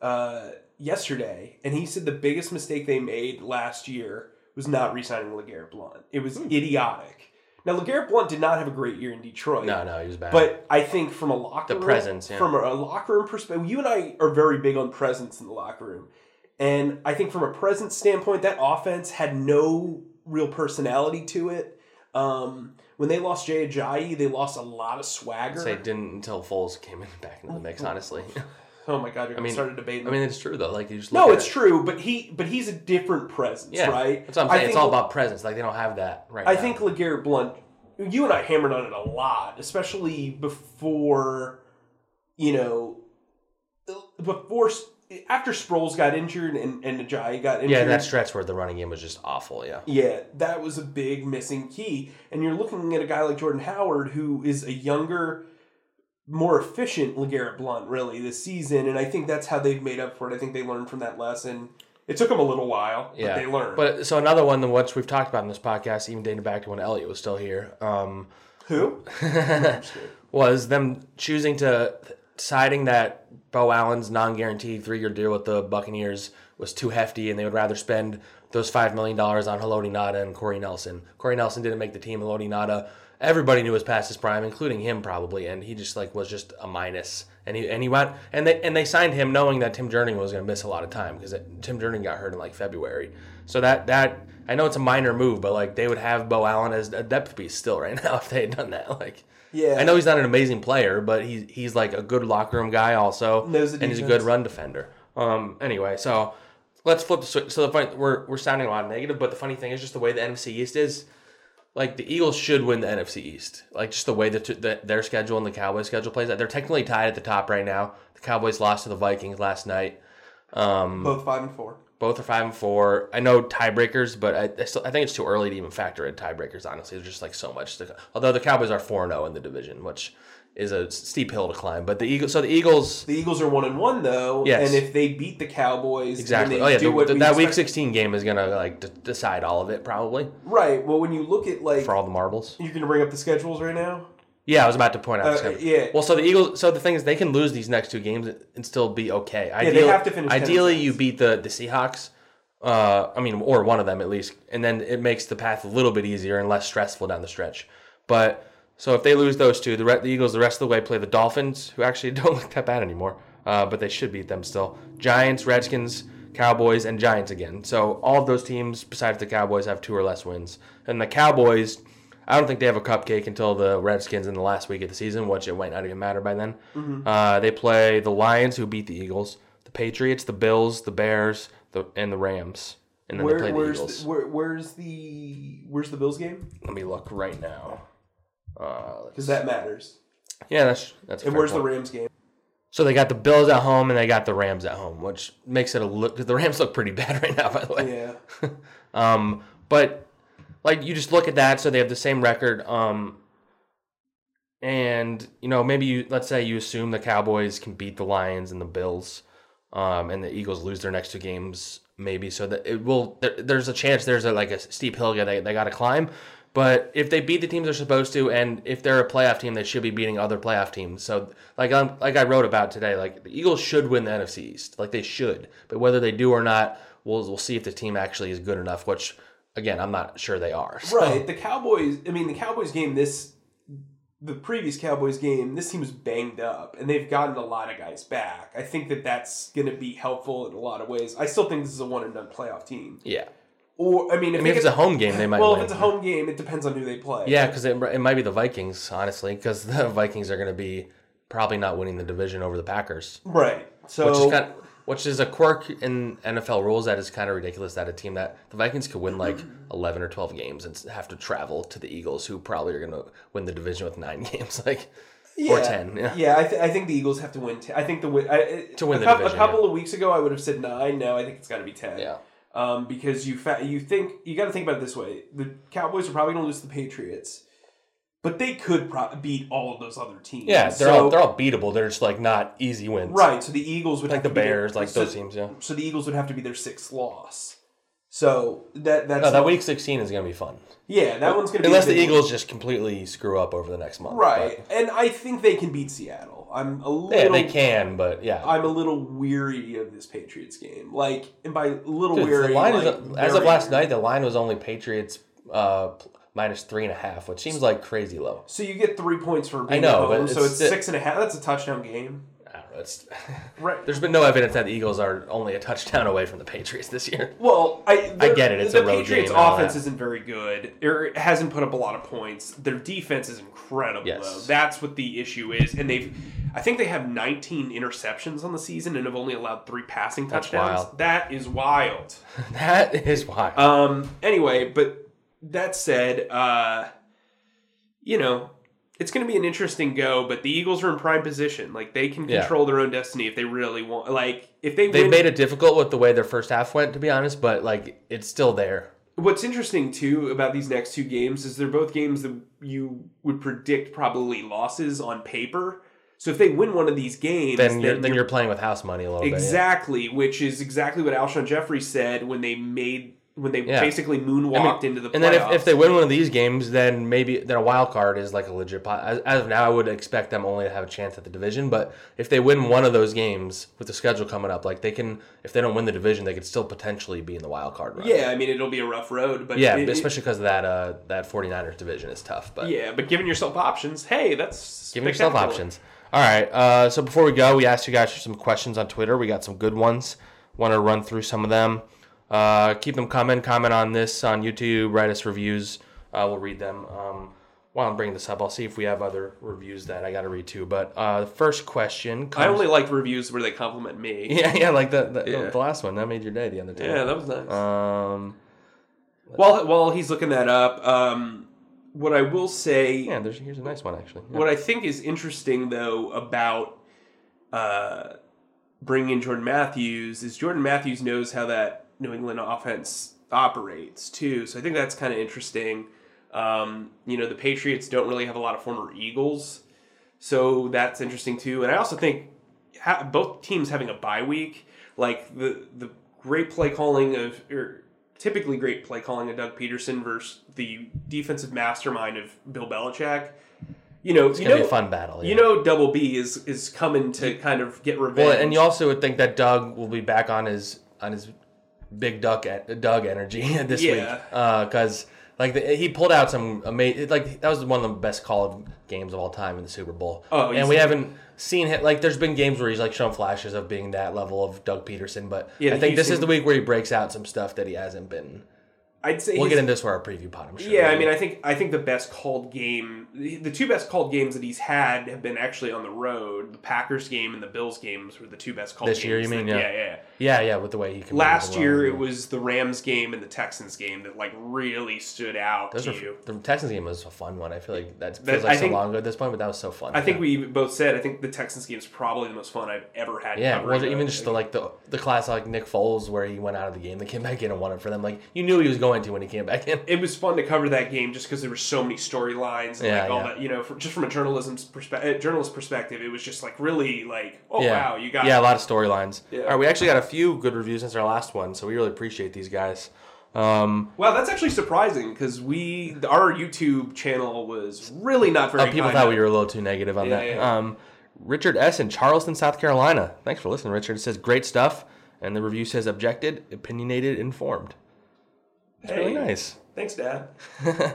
[SPEAKER 2] uh, yesterday, and he said the biggest mistake they made last year was not re-signing Legarrette Blunt. It was idiotic. Now Legarrette Blunt did not have a great year in Detroit.
[SPEAKER 1] no, no, he was bad.
[SPEAKER 2] But I think from a locker
[SPEAKER 1] The
[SPEAKER 2] room,
[SPEAKER 1] presence, yeah.
[SPEAKER 2] from a locker room perspective, you and I are very big on presence in the locker room, and I think from a presence standpoint, that offense had no real personality to it. Um, when they lost Jay Ajayi, they lost a lot of swagger.
[SPEAKER 1] say didn't until Foles came in back into the mix. Honestly,
[SPEAKER 2] oh my god, you're
[SPEAKER 1] I mean,
[SPEAKER 2] started debating.
[SPEAKER 1] I mean it's true though. Like you just
[SPEAKER 2] no, it's
[SPEAKER 1] it.
[SPEAKER 2] true, but he but he's a different presence,
[SPEAKER 1] Yeah,
[SPEAKER 2] right?
[SPEAKER 1] That's what I'm
[SPEAKER 2] I
[SPEAKER 1] saying. It's all about presence. Like they don't have that right
[SPEAKER 2] I
[SPEAKER 1] now.
[SPEAKER 2] think Legarrette Blunt, you and I hammered on it a lot, especially before, you know, before after Sproles got injured and and Ajayi got injured.
[SPEAKER 1] yeah, that stretch where the running game was just awful. Yeah.
[SPEAKER 2] Yeah, that was a big missing key. And you're looking at a guy like Jordan Howard, who is a younger, more efficient Legarrette Blunt, really, this season. And I think that's how they've made up for it. I think they learned from that lesson. It took them a little while, but
[SPEAKER 1] Yeah,
[SPEAKER 2] they learned.
[SPEAKER 1] But so another one than what we've talked about in this podcast, even dating back to when Elliot was still here, um,
[SPEAKER 2] who?
[SPEAKER 1] was them choosing to deciding that Beau Allen's non-guaranteed three-year deal with the Buccaneers was too hefty, and they would rather spend those five million dollars on Haloti Ngata and Corey Nelson. Corey Nelson didn't make the team. Haloti Ngata everybody knew was past his prime, including him probably, and he just like was just a minus. And he and he went and they and they signed him knowing that Tim Jernigan was going to miss a lot of time because Tim Jernigan got hurt in like February. So that that I know it's a minor move, but like they would have Beau Allen as a depth piece still right now if they had done that. Like.
[SPEAKER 2] Yeah.
[SPEAKER 1] I know he's not an amazing player, but he's he's like a good locker room guy also, and he's a good run defender. Um. Anyway, so let's flip the switch. So the funny, we're we're sounding a lot negative, but the funny thing is just the way the NFC East is. Like the Eagles should win the NFC East. Like just the way that the, their schedule and the Cowboys' schedule plays. Out. They're technically tied at the top right now. The Cowboys lost to the Vikings last night. Um,
[SPEAKER 2] Both five and four.
[SPEAKER 1] both are five and four. I know tiebreakers, but I, I, still, I think it's too early to even factor in tiebreakers. Honestly, there's just like so much. To, although the Cowboys are four and zero in the division, which is a steep hill to climb. But the Eagles, so the Eagles,
[SPEAKER 2] The Eagles are one and one though,
[SPEAKER 1] Yes.
[SPEAKER 2] and if they beat the Cowboys,
[SPEAKER 1] exactly. Oh yeah,
[SPEAKER 2] do
[SPEAKER 1] the-
[SPEAKER 2] what
[SPEAKER 1] the-
[SPEAKER 2] we
[SPEAKER 1] that Week 16 game is gonna like d- decide all of it probably
[SPEAKER 2] right? Well, when you look at like,
[SPEAKER 1] for all the marbles.
[SPEAKER 2] going to bring up the schedules right now.
[SPEAKER 1] Yeah, I was about to point out.
[SPEAKER 2] Uh, yeah.
[SPEAKER 1] Well, so the Eagles. So the thing is, they can lose these next two games and still be okay.
[SPEAKER 2] Yeah, they
[SPEAKER 1] Ideally,
[SPEAKER 2] have to finish
[SPEAKER 1] Ideally, you beat the the Seahawks. Uh, I mean, or one of them at least, and then it makes the path a little bit easier and less stressful down the stretch. But so if they lose those two, the, re- the Eagles the rest of the way play the Dolphins, who actually don't look that bad anymore. Uh, but they should beat them still. Giants, Redskins, Cowboys, and Giants again. So all of those teams, besides the Cowboys, have two or less wins. And the Cowboys, I don't think they have a cupcake until the Redskins in the last week of the season, which it might not even matter by then. Uh, they play the Lions, who beat the Eagles, the Patriots, the Bills, the Bears, the and the Rams, and then they play the
[SPEAKER 2] where's
[SPEAKER 1] Eagles.
[SPEAKER 2] the, where, where's the where's the Bills game?
[SPEAKER 1] Let me look right now. Uh,
[SPEAKER 2] Because that matters.
[SPEAKER 1] yeah, that's that's.
[SPEAKER 2] And where's the. Rams game?
[SPEAKER 1] So they got the Bills at home and they got the Rams at home, which makes it a look. Cause the Rams look pretty bad right now, by the way.
[SPEAKER 2] Yeah.
[SPEAKER 1] Um, but like you just look at that, so they have the same record. Um, and you know maybe you let's say you assume the Cowboys can beat the Lions and the Bills, um, and the Eagles lose their next two games, maybe so that it will. There, there's a chance there's a, like a steep hill they they got to climb. But if they beat the teams they're supposed to, and if they're a playoff team, they should be beating other playoff teams. So, like um, like I wrote about today, like the Eagles should win the NFC East, like they should. But whether they do or not, we'll we'll see if the team actually is good enough. Which, again, I'm not sure they are. So-
[SPEAKER 2] Right. The Cowboys. I mean, the Cowboys game. This, the previous Cowboys game. This team was banged up, and they've gotten a lot of guys back. I think that that's going to be helpful in a lot of ways. I still think this is a one and done playoff team.
[SPEAKER 1] Yeah,
[SPEAKER 2] Or I mean, if,
[SPEAKER 1] I mean, if it's a home game, they might.
[SPEAKER 2] well,
[SPEAKER 1] win.
[SPEAKER 2] if it's a home game, it depends on who they play.
[SPEAKER 1] Yeah, because it, it might be the Vikings, honestly, because the Vikings are going to be probably not winning the division over the Packers,
[SPEAKER 2] Right. So
[SPEAKER 1] which is kind of, which is a quirk in NFL rules that is kind of ridiculous. That a team that the Vikings could win like eleven or twelve games and have to travel to the Eagles, who probably are going to win the division with nine games, like
[SPEAKER 2] yeah.
[SPEAKER 1] or 10, yeah.
[SPEAKER 2] I, th- I think the Eagles have to win. T- I think the win I,
[SPEAKER 1] To win
[SPEAKER 2] a
[SPEAKER 1] the
[SPEAKER 2] coup-
[SPEAKER 1] division,
[SPEAKER 2] A couple of weeks ago, I would have said nine. Now I think it's got to be ten.
[SPEAKER 1] yeah,
[SPEAKER 2] um, because you fa- you think you got to think about it this way: the Cowboys are probably going to lose to the Patriots, but they could pro- beat all of those other teams.
[SPEAKER 1] yeah. They're
[SPEAKER 2] So-
[SPEAKER 1] all they're all beatable. They're just like not easy wins,
[SPEAKER 2] right. So the Eagles would
[SPEAKER 1] Like
[SPEAKER 2] have
[SPEAKER 1] the
[SPEAKER 2] to be their-
[SPEAKER 1] Bears, like
[SPEAKER 2] so,
[SPEAKER 1] those teams. Yeah.
[SPEAKER 2] So the Eagles would have to be their sixth loss. So that that's
[SPEAKER 1] No, that week sixteen is going to be fun,
[SPEAKER 2] yeah, that one's going to be
[SPEAKER 1] unless the
[SPEAKER 2] big one.
[SPEAKER 1] Eagles just completely screw up over the next month,
[SPEAKER 2] right? And I think they can beat Seattle. I'm a little.
[SPEAKER 1] yeah, they can, but yeah.
[SPEAKER 2] I'm a little weary of this Patriots game. Like, and by little
[SPEAKER 1] Dude,
[SPEAKER 2] weary, like,
[SPEAKER 1] is as of last night. The line was only Patriots uh, minus three and a half, which seems like crazy low.
[SPEAKER 2] So you get three points for being
[SPEAKER 1] know,
[SPEAKER 2] at
[SPEAKER 1] but
[SPEAKER 2] home. So
[SPEAKER 1] it's
[SPEAKER 2] it's six and a half. That's a touchdown game.
[SPEAKER 1] I don't know. It's,
[SPEAKER 2] Right.
[SPEAKER 1] there's been no evidence that the Eagles are only a touchdown away from the Patriots this year.
[SPEAKER 2] Well, I
[SPEAKER 1] I get it, it's
[SPEAKER 2] the
[SPEAKER 1] a road
[SPEAKER 2] Patriots'
[SPEAKER 1] game
[SPEAKER 2] offense isn't very good. It hasn't put up a lot of points. Their defense is incredible,
[SPEAKER 1] Yes.
[SPEAKER 2] though. That's what the issue is. And they've, I think they have 19 interceptions on the season and have only allowed three passing
[SPEAKER 1] That's
[SPEAKER 2] touchdowns.
[SPEAKER 1] wild.
[SPEAKER 2] That is wild.
[SPEAKER 1] that is wild.
[SPEAKER 2] Um. Anyway, but that said, uh, you know. It's going to be an interesting go, but the Eagles are in prime position. Like they can
[SPEAKER 1] Yeah.
[SPEAKER 2] control their own destiny if they really want. Like if they
[SPEAKER 1] They've
[SPEAKER 2] win,
[SPEAKER 1] made it difficult with the way their first half went, to be honest, but like it's still there.
[SPEAKER 2] What's interesting too about these next two games is they're both games that you would predict probably losses on paper. So if they win one of these games,
[SPEAKER 1] Then you're then you're playing with house money a little bit. yeah.
[SPEAKER 2] exactly, which is exactly what Alshon Jeffery said when they made when they
[SPEAKER 1] Yeah.
[SPEAKER 2] basically moonwalked into the playoffs.
[SPEAKER 1] And then if, if they win one of these games, then maybe then a wild card is like a legit. po- As, as of now, I would expect them only to have a chance at the division. But if they win one of those games with the schedule coming up, like they can, if they don't win the division, they could still potentially be in the wild card run.
[SPEAKER 2] yeah, I mean it'll be a rough road, but
[SPEAKER 1] yeah,
[SPEAKER 2] it-
[SPEAKER 1] especially because that uh, that 49ers division is tough. But
[SPEAKER 2] yeah, but giving yourself options, hey, that's
[SPEAKER 1] giving yourself options. All right. Uh, so before we go, we asked you guys for some questions on Twitter. We got some good ones. Want to run through some of them. Uh, keep them coming. Comment on this on YouTube. Write us reviews. Uh, we'll read them. Um, while I'm bringing this up, I'll see if we have other reviews that I got to read too. But uh, the first question comes.
[SPEAKER 2] I only like reviews where they compliment me.
[SPEAKER 1] yeah, yeah, like the the,
[SPEAKER 2] Yeah.
[SPEAKER 1] the last one that made your day the other day.
[SPEAKER 2] Yeah, that was nice.
[SPEAKER 1] Um,
[SPEAKER 2] while while he's looking that up, um, what I will say,
[SPEAKER 1] yeah, there's here's a nice one actually. Yeah.
[SPEAKER 2] what I think is interesting though about uh, bringing in Jordan Matthews is Jordan Matthews knows how that New England offense operates too. So I think that's kind of interesting. Um, you know, the Patriots don't really have a lot of former Eagles, so that's interesting too. And I also think ha- both teams having a bye week, like the the great play calling of or typically great play calling of Doug Pederson versus the defensive mastermind of Bill Belichick. You know,
[SPEAKER 1] it's
[SPEAKER 2] you
[SPEAKER 1] gonna
[SPEAKER 2] know,
[SPEAKER 1] be a fun battle.
[SPEAKER 2] you know, Double B is is coming to kind of get revenge.
[SPEAKER 1] Well, and you also would think that Doug will be back on his on his big duck at, Doug energy this
[SPEAKER 2] Yeah.
[SPEAKER 1] Uh, week because like the, he pulled out some amazing like that was one of the best call games of all time in the Super Bowl.
[SPEAKER 2] Oh,
[SPEAKER 1] and we haven't seen him like there's been games where he's like shown flashes of being that level of Doug Pederson, but
[SPEAKER 2] Yeah,
[SPEAKER 1] I think this is the week where he breaks out some stuff that he hasn't been.
[SPEAKER 2] I'd say
[SPEAKER 1] We'll get into this for our preview pod. I'm sure.
[SPEAKER 2] Yeah, I mean, I think I think the best called game, the two best called games that he's had have been actually on the road. The Packers game and the Bills games were the two best called
[SPEAKER 1] This
[SPEAKER 2] games.
[SPEAKER 1] year, you mean?
[SPEAKER 2] that-
[SPEAKER 1] Yeah.
[SPEAKER 2] yeah, yeah.
[SPEAKER 1] yeah, yeah, with the way he can.
[SPEAKER 2] Last year, it was the Rams game and the Texans game that like really stood out
[SPEAKER 1] Those
[SPEAKER 2] to
[SPEAKER 1] are,
[SPEAKER 2] you.
[SPEAKER 1] the Texans game was a fun one. I feel like that feels
[SPEAKER 2] That-
[SPEAKER 1] like
[SPEAKER 2] I
[SPEAKER 1] so
[SPEAKER 2] think-
[SPEAKER 1] long ago at this point, but that was so fun.
[SPEAKER 2] I think
[SPEAKER 1] Yeah.
[SPEAKER 2] we both said I think the Texans game is probably the most fun I've ever had.
[SPEAKER 1] Yeah, was it even just the like the the class like Nick Foles where he went out of the game, they came back in and won it for them. Like you knew he was going to when he came back in.
[SPEAKER 2] it was fun to cover that game just because there were so many storylines and
[SPEAKER 1] Yeah,
[SPEAKER 2] like all
[SPEAKER 1] yeah.
[SPEAKER 2] that. You know, for, just from a journalism's perspective, journalist perspective, it was just like really like, oh
[SPEAKER 1] yeah,
[SPEAKER 2] wow, you got
[SPEAKER 1] yeah, a lot of storylines. All right, we actually got a few good reviews since our last one, so we really appreciate these guys. Um,
[SPEAKER 2] Wow, that's actually surprising because we our YouTube channel was really not very.
[SPEAKER 1] uh, people thought we were a little too negative on that. Um, Richard S in Charleston, South Carolina. Thanks for listening, Richard. It says great stuff, and the review says objected, opinionated, informed. It's really
[SPEAKER 2] Hey.
[SPEAKER 1] nice.
[SPEAKER 2] Thanks, Dad.
[SPEAKER 1] I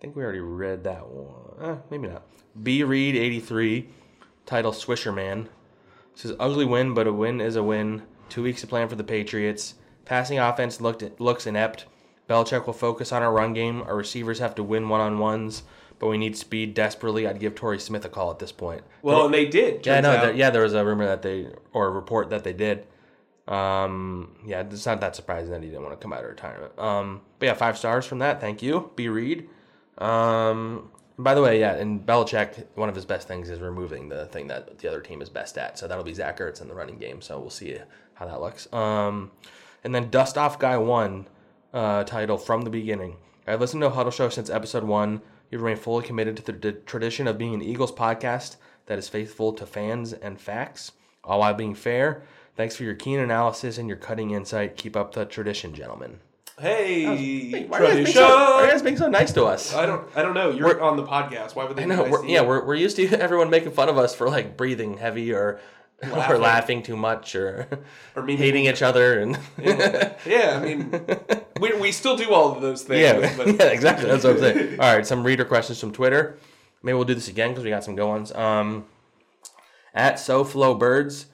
[SPEAKER 1] think we already read that one. Eh, maybe not. B Reed eighty three, title Swisher Man. Says ugly win, but a win is a win. Two weeks to plan for the Patriots. Passing offense looked looks inept. Belichick will focus on our run game. Our receivers have to win one on ones, but we need speed desperately. I'd give Torrey Smith a call at this point.
[SPEAKER 2] Well, and they did.
[SPEAKER 1] Yeah, no, there, yeah, there was a rumor that they or a report that they did. Um, yeah, it's not that surprising that he didn't want to come out of retirement. Um, but yeah, five stars from that. Thank you, B Reed. Um, by the way, yeah, and Belichick, one of his best things is removing the thing that the other team is best at. So that'll be Zach Ertz in the running game. So we'll see how that looks. Um, and then Dust Off Guy One uh, title from the beginning. I've listened to Huddle Show since episode one. You remain fully committed to the d- tradition of being an Eagles podcast that is faithful to fans and facts, all while being fair. Thanks for your keen analysis and your cutting insight. Keep up the tradition, gentlemen.
[SPEAKER 2] Hey,
[SPEAKER 1] Why are, you, so, why are you guys being so nice to us?
[SPEAKER 2] I don't. I don't know. You're on the podcast. Why would they?
[SPEAKER 1] I
[SPEAKER 2] be
[SPEAKER 1] know.
[SPEAKER 2] nice
[SPEAKER 1] We're,
[SPEAKER 2] to
[SPEAKER 1] yeah, we're, we're used to everyone making fun of us for like breathing heavy or or
[SPEAKER 2] Laughing.
[SPEAKER 1] laughing too much or
[SPEAKER 2] Or maybe-
[SPEAKER 1] hating each other and
[SPEAKER 2] yeah. I mean, we, we still do all of those things.
[SPEAKER 1] yeah,
[SPEAKER 2] but
[SPEAKER 1] yeah, exactly. That's what I'm saying. All right, some reader questions from Twitter. Maybe we'll do this again because we got some good ones. Um, at SoFlow Birds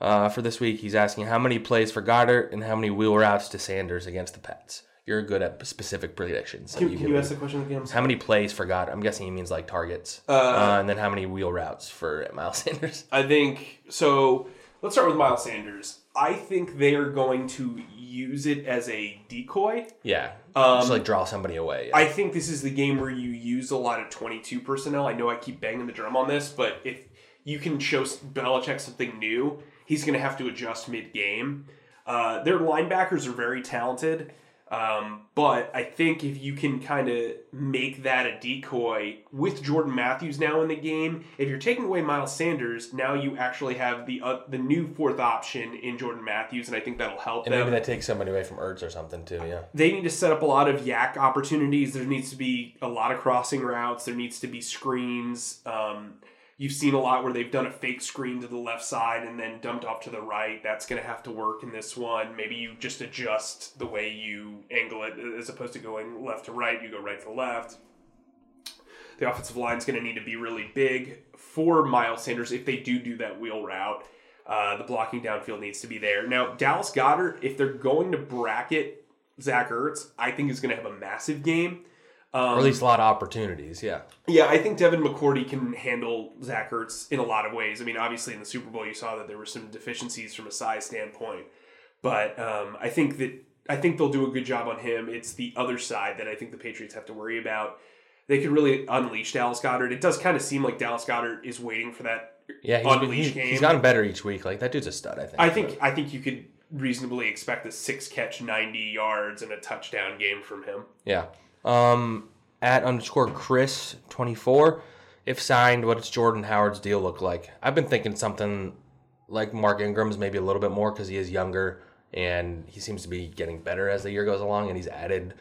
[SPEAKER 1] uh, for this week, he's asking how many plays for Goedert and how many wheel routes to Sanders against the Pets. You're good at specific predictions. so
[SPEAKER 2] Can,
[SPEAKER 1] you
[SPEAKER 2] can you ask the question again?
[SPEAKER 1] How many plays for Goedert? I'm guessing he means like targets. Uh, and then how many wheel routes for Miles Sanders?
[SPEAKER 2] I think so. Let's start with Miles Sanders. I think they are going to use it as a decoy.
[SPEAKER 1] Yeah,
[SPEAKER 2] Um,
[SPEAKER 1] just like draw somebody away.
[SPEAKER 2] I think this is the game where you use a lot of 22 personnel. I know I keep banging the drum on this, but if you can show Belichick something new, he's going to have to adjust mid game. Uh, their linebackers are very talented. Um, but I think if you can kind of make that a decoy with Jordan Matthews now in the game, if you're taking away Miles Sanders, now you actually have the uh, the new fourth option in Jordan Matthews, and I think that'll help
[SPEAKER 1] And
[SPEAKER 2] them
[SPEAKER 1] maybe that takes somebody away from Ertz or something too. Yeah.
[SPEAKER 2] they need to set up a lot of YAC opportunities. There needs to be a lot of crossing routes. There needs to be screens. Um, you've seen a lot where they've done a fake screen to the left side and then dumped off to the right. That's going to have to work in this one. Maybe you just adjust the way you angle it as opposed to going left to right. You go right to left. The offensive line's going to need to be really big for Miles Sanders if they do do that wheel route. Uh, the blocking downfield needs to be there. Now, Dallas Goedert, if they're going to bracket Zach Ertz, I think is going to have a massive game. Um,
[SPEAKER 1] Or at least a lot of opportunities. Yeah.
[SPEAKER 2] yeah, I think Devin McCourty can handle Zach Ertz in a lot of ways. I mean, obviously in the Super Bowl, you saw that there were some deficiencies from a size standpoint, but um, I think that I think they'll do a good job on him. It's the other side that I think the Patriots have to worry about. They could really unleash Dallas Goedert. It does kind of seem like Dallas Goedert is waiting for that.
[SPEAKER 1] Yeah.
[SPEAKER 2] Unleash
[SPEAKER 1] He's, he's,
[SPEAKER 2] game.
[SPEAKER 1] he's gotten better each week. Like that dude's a stud. I think.
[SPEAKER 2] I think I think you could reasonably expect a six catch, ninety yards, and a touchdown game from him.
[SPEAKER 1] Yeah. Um, at underscore Chris twenty four. If signed, what does Jordan Howard's deal look like? I've been thinking something like Mark Ingram's, maybe a little bit more because he is younger and he seems to be getting better as the year goes along, and he's added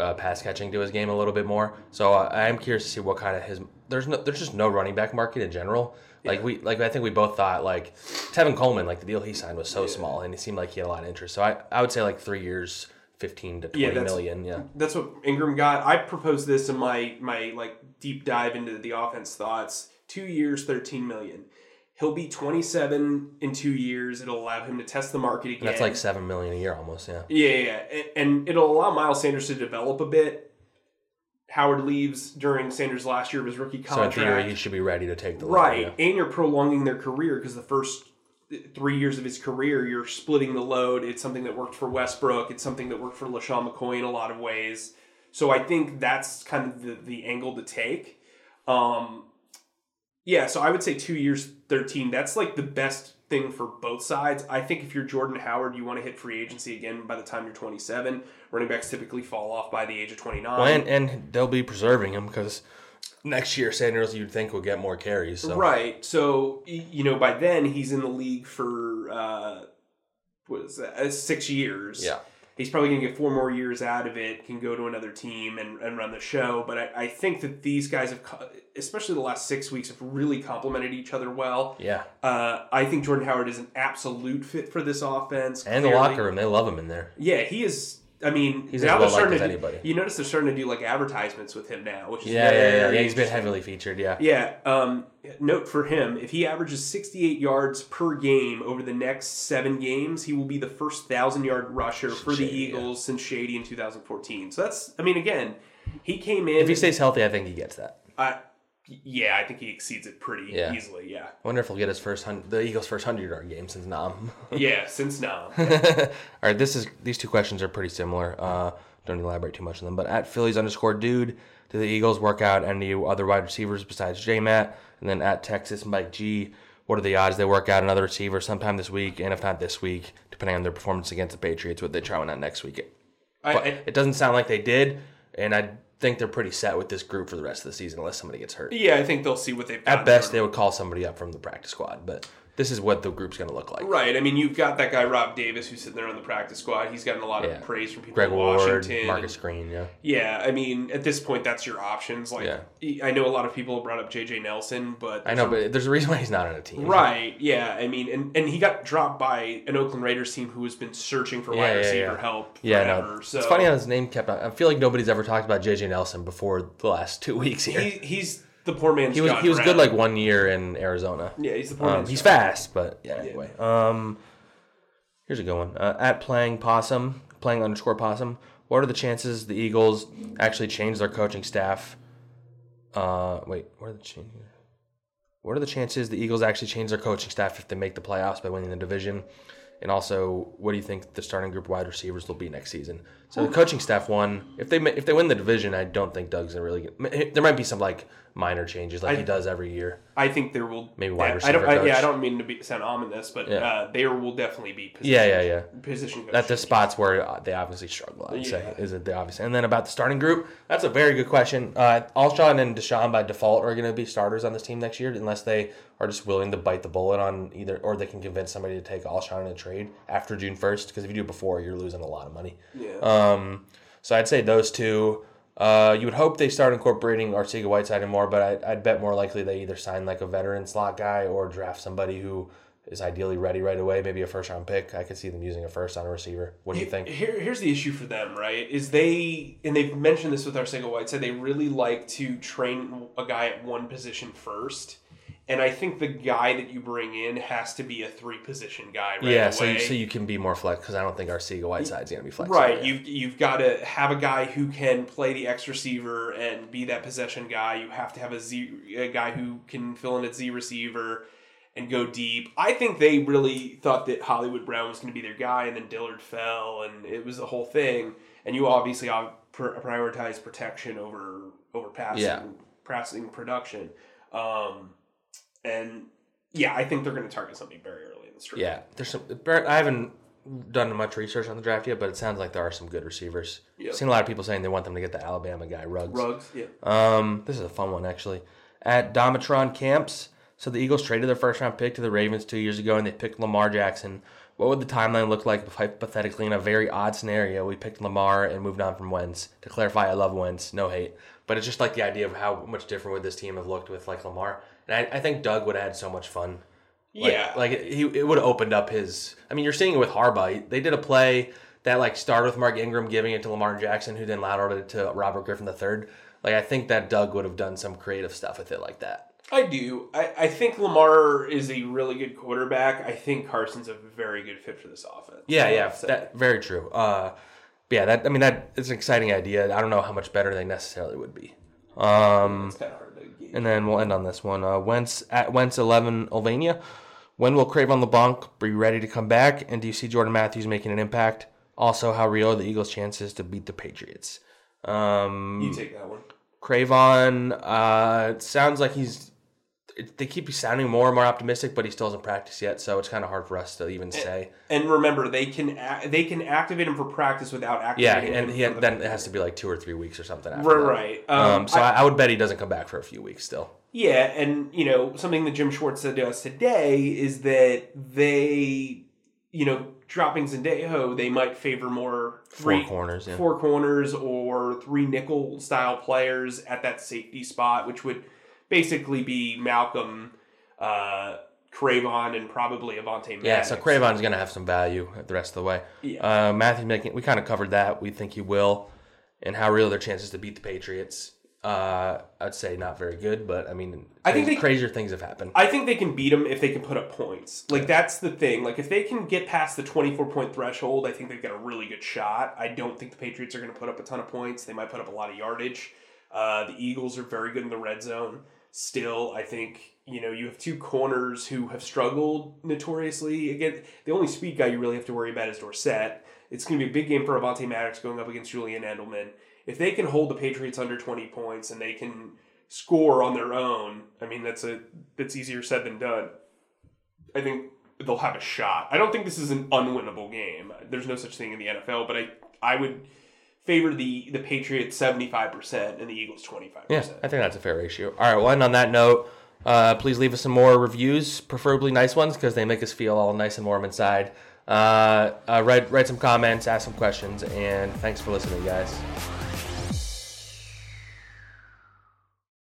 [SPEAKER 1] uh, pass catching to his game a little bit more. So uh, I am curious to see what kind of his. There's no, there's just no running back market in general. Like we, like I think we both thought like Tevin Coleman, like the deal he signed was so small, and he seemed like he had a lot of interest. So I, I would say like three years, fifteen to
[SPEAKER 2] Yeah,
[SPEAKER 1] twenty
[SPEAKER 2] that's-
[SPEAKER 1] million. Yeah.
[SPEAKER 2] that's what Ingram got. I proposed this in my my like deep dive into the offense thoughts. Two years, thirteen million. He'll be twenty seven in two years. It'll allow him to test the market again.
[SPEAKER 1] That's like seven million a year almost. Yeah.
[SPEAKER 2] yeah, yeah, yeah. And- and it'll allow Miles Sanders to develop a bit. Howard leaves during Sanders' last year of his rookie
[SPEAKER 1] So in
[SPEAKER 2] contract.
[SPEAKER 1] theory, he should be ready to take the
[SPEAKER 2] Right.
[SPEAKER 1] yeah.
[SPEAKER 2] And you're prolonging their career because the first three years of his career, you're splitting the load. It's something that worked for Westbrook. It's something that worked for LeSean McCoy in a lot of ways. So I think that's kind of the, the angle to take. Um, yeah, so I would say two years, 13. That's like the best thing for both sides. I think if you're Jordan Howard, you want to hit free agency again by the time you're 27. Running backs typically fall off by the age of 29.
[SPEAKER 1] Well, and, and they'll be preserving him because next year Sanders you'd think will get more carries. So.
[SPEAKER 2] Right. So you know, by then he's in the league for uh, what is that? Uh, six years.
[SPEAKER 1] Yeah.
[SPEAKER 2] He's probably going to get four more years out of it. Can go to another team and, and run the show. But I, I think that these guys have, especially the last six weeks, have really complemented each other well.
[SPEAKER 1] Yeah.
[SPEAKER 2] Uh, I think Jordan Howard is an absolute fit for this offense.
[SPEAKER 1] And the locker room, they love him in there.
[SPEAKER 2] Yeah, he is. I mean,
[SPEAKER 1] He's
[SPEAKER 2] now they're starting to
[SPEAKER 1] anybody.
[SPEAKER 2] You notice they're starting to do like advertisements with him now, which is
[SPEAKER 1] Yeah, yeah, yeah.
[SPEAKER 2] very
[SPEAKER 1] Yeah, he's been heavily featured. Yeah.
[SPEAKER 2] Yeah. Um, note for him: if he averages 68 yards per game over the next seven games, he will be the first thousand-yard rusher for the
[SPEAKER 1] Shady, yeah.
[SPEAKER 2] Eagles since Shady in 2014. So that's, I mean, again, he came in.
[SPEAKER 1] If he stays healthy, I think he gets that.
[SPEAKER 2] uh, yeah, I think he exceeds it pretty
[SPEAKER 1] Yeah.
[SPEAKER 2] easily. Yeah.
[SPEAKER 1] I wonder if he'll get his first hun- the Eagles' first hundred yard game since Nam.
[SPEAKER 2] Yeah. Since now.
[SPEAKER 1] All right, this is these two questions are pretty similar. Uh, don't elaborate too much on them. But at Phillies underscore dude, do the Eagles work out any other wide receivers besides J Matt? And then at Texas Mike G, what are the odds they work out another receiver sometime this week? And if not this week, depending on their performance against the Patriots, would they try one out next week?
[SPEAKER 2] I,
[SPEAKER 1] But
[SPEAKER 2] I,
[SPEAKER 1] it doesn't sound like they did, and I think they're pretty set with this group for the rest of the season unless somebody gets hurt.
[SPEAKER 2] yeah, I think they'll see what they've.
[SPEAKER 1] At best, they would call somebody up from the practice squad, but this is what the group's going to look like.
[SPEAKER 2] Right. I mean, you've got that guy Rob Davis who's sitting there on the practice squad. He's gotten a lot
[SPEAKER 1] Yeah.
[SPEAKER 2] of praise from people
[SPEAKER 1] Greg
[SPEAKER 2] in
[SPEAKER 1] Ward,
[SPEAKER 2] Washington.
[SPEAKER 1] Marcus Green, yeah.
[SPEAKER 2] Yeah, I mean, at this point, that's your options. Like,
[SPEAKER 1] Yeah.
[SPEAKER 2] I know a lot of people have brought up JJ Nelson, but
[SPEAKER 1] I know, but there's a reason why he's not on a team.
[SPEAKER 2] right, yeah. I mean, and, and he got dropped by an Oakland Raiders team who has been searching for
[SPEAKER 1] Yeah,
[SPEAKER 2] wide receiver help
[SPEAKER 1] Yeah,
[SPEAKER 2] forever.
[SPEAKER 1] no.
[SPEAKER 2] So
[SPEAKER 1] It's funny how his name kept on. I feel like nobody's ever talked about JJ Nelson before the last two weeks here.
[SPEAKER 2] he,
[SPEAKER 1] He,
[SPEAKER 2] he's the poor man's.
[SPEAKER 1] He was
[SPEAKER 2] John
[SPEAKER 1] he was good like one year in Arizona.
[SPEAKER 2] yeah, he's the poor
[SPEAKER 1] Um,
[SPEAKER 2] man's.
[SPEAKER 1] he's
[SPEAKER 2] John
[SPEAKER 1] fast, but yeah. Anyway, um, here's a good one. Uh, at playing possum, playing underscore possum. What are the chances the Eagles actually change their coaching staff? Uh, wait, what are the changes? What are the chances the Eagles actually change their coaching staff if they make the playoffs by winning the division? And also, what do you think the starting group wide receivers will be next season? So the coaching staff won. If they if they win the division, I don't think Doug's gonna really. Get, there might be some like minor changes like
[SPEAKER 2] I-
[SPEAKER 1] he does every year.
[SPEAKER 2] I think there will
[SPEAKER 1] Maybe wide
[SPEAKER 2] yeah, I don't, I, yeah. I don't mean to be sound ominous, but
[SPEAKER 1] Yeah.
[SPEAKER 2] uh, there will definitely be position,
[SPEAKER 1] Yeah, yeah, yeah.
[SPEAKER 2] position coach
[SPEAKER 1] At the spots where uh, they obviously struggle, I'd say is it the obvious. And then about the starting group, that's a very good question. Uh, Alshon and DeSean by default are going to be starters on this team next year, unless they are just willing to bite the bullet on either, or they can convince somebody to take Alshon in a trade after June first. Because if you do it before, you're losing a lot of money.
[SPEAKER 2] Yeah.
[SPEAKER 1] Um, so I'd say those two. Uh, you would hope they start incorporating Arcega Whiteside and more, but I'd, I'd bet more likely they either sign like a veteran slot guy or draft somebody who is ideally ready right away, maybe a first round pick. I could see them using a first on a receiver. What do you think?
[SPEAKER 2] Here, here's the issue for them, right? Is they and they've mentioned this with Arcega Whiteside. They really like to train a guy at one position first, and I think the guy that you bring in has to be a three position guy. Right
[SPEAKER 1] yeah, so you, so you can be more flex because I don't think Arcega Whiteside's going to be flexible.
[SPEAKER 2] Right, you've you've got to have a guy who can play the X receiver and be that possession guy. You have to have a Z a guy who can fill in at Z receiver and go deep. I think they really thought that Hollywood Brown was going to be their guy, and then Dillard fell, and it was the whole thing. And you obviously prioritize protection over over passing
[SPEAKER 1] Yeah.
[SPEAKER 2] passing production. Um, and yeah, I think they're going to target something very early in the street.
[SPEAKER 1] Yeah, there's some. I haven't done much research on the draft yet, but it sounds like there are some good receivers.
[SPEAKER 2] Yep.
[SPEAKER 1] Seen a lot of people saying they want them to get the Alabama guy Ruggs.
[SPEAKER 2] Rugs, yeah.
[SPEAKER 1] Um, this is a fun one actually. At Domatron Camps, so the Eagles traded their first round pick to the Ravens two years ago, and they picked Lamar Jackson. What would the timeline look like if hypothetically in a very odd scenario we picked Lamar and moved on from Wentz? To clarify, I love Wentz, no hate, but it's just like the idea of how much different would this team have looked with like Lamar. And I, I think Doug would have had so much fun. Like-
[SPEAKER 2] yeah,
[SPEAKER 1] like it, he it would have opened up his. I mean, you're seeing it with Harbaugh. They did a play that like started with Mark Ingram giving it to Lamar Jackson, who then lateraled it to Robert Griffin III. Like I think that Doug would have done some creative stuff with it like that.
[SPEAKER 2] I do. I, I think Lamar is a really good quarterback. I think Carson's a very good fit for this offense.
[SPEAKER 1] Yeah, yeah, that very true. Uh, yeah, that I mean that it's an exciting idea. I don't know how much better they necessarily would be. Um,
[SPEAKER 2] it's kind of hard.
[SPEAKER 1] And then we'll end on this one. Uh, Wentz at Wentz eleven Albania. When will Cre'Von LeBlanc be ready to come back? And do you see Jordan Matthews making an impact? Also, how real are the Eagles' chances to beat the Patriots? Um,
[SPEAKER 2] You take that one.
[SPEAKER 1] Cre'Von, uh, it sounds like he's. It, they keep sounding more and more optimistic, but he still hasn't practiced yet, so it's kind of hard for us to even say.
[SPEAKER 2] And remember, they can they can activate him for practice without
[SPEAKER 1] Yeah,
[SPEAKER 2] activating him.
[SPEAKER 1] and he then it has to be like two or three weeks or something. After
[SPEAKER 2] Right,
[SPEAKER 1] that.
[SPEAKER 2] right.
[SPEAKER 1] Um,
[SPEAKER 2] Um,
[SPEAKER 1] so
[SPEAKER 2] I-
[SPEAKER 1] I, would bet he doesn't come back for a few weeks still.
[SPEAKER 2] Yeah, and you know something that Jim Schwartz said to us today is that they, you know, dropping Sendejo, they might favor more
[SPEAKER 1] Four corners, yeah.
[SPEAKER 2] four corners or three nickel style players at that safety spot, which would basically be Malcolm, uh, Cre'Von, and probably Avonte.
[SPEAKER 1] Yeah, so
[SPEAKER 2] Maddox.
[SPEAKER 1] Cre'Von's going to have some value the rest of the way.
[SPEAKER 2] Yeah.
[SPEAKER 1] Uh, Matthew making we kind of covered that. We think he will, and how real are their chances to beat the Patriots? Uh, I'd say not very good, but I mean,
[SPEAKER 2] I think they-
[SPEAKER 1] crazier things have happened.
[SPEAKER 2] I think they can beat them if they can put up points. Like that's the thing. Like if they can get past the twenty-four point threshold, I think they've got a really good shot. I don't think the Patriots are going to put up a ton of points. They might put up a lot of yardage. Uh, the Eagles are very good in the red zone. Still, I think you know you have two corners who have struggled notoriously. Again, the only speed guy you really have to worry about is Dorsett. It's going to be a big game for Avonte Maddox going up against Julian Edelman. If they can hold the Patriots under twenty points and they can score on their own, I mean that's a that's easier said than done. I think they'll have a shot. I don't think this is an unwinnable game. There's no such thing in the NFL, but I I would favor the the Patriots seventy five percent and the Eagles twenty five percent.
[SPEAKER 1] I think that's a fair ratio. All right, well, and on that note, uh, please leave us some more reviews, preferably nice ones, because they make us feel all nice and warm inside. Uh, uh, write write some comments, ask some questions, and thanks for listening, guys.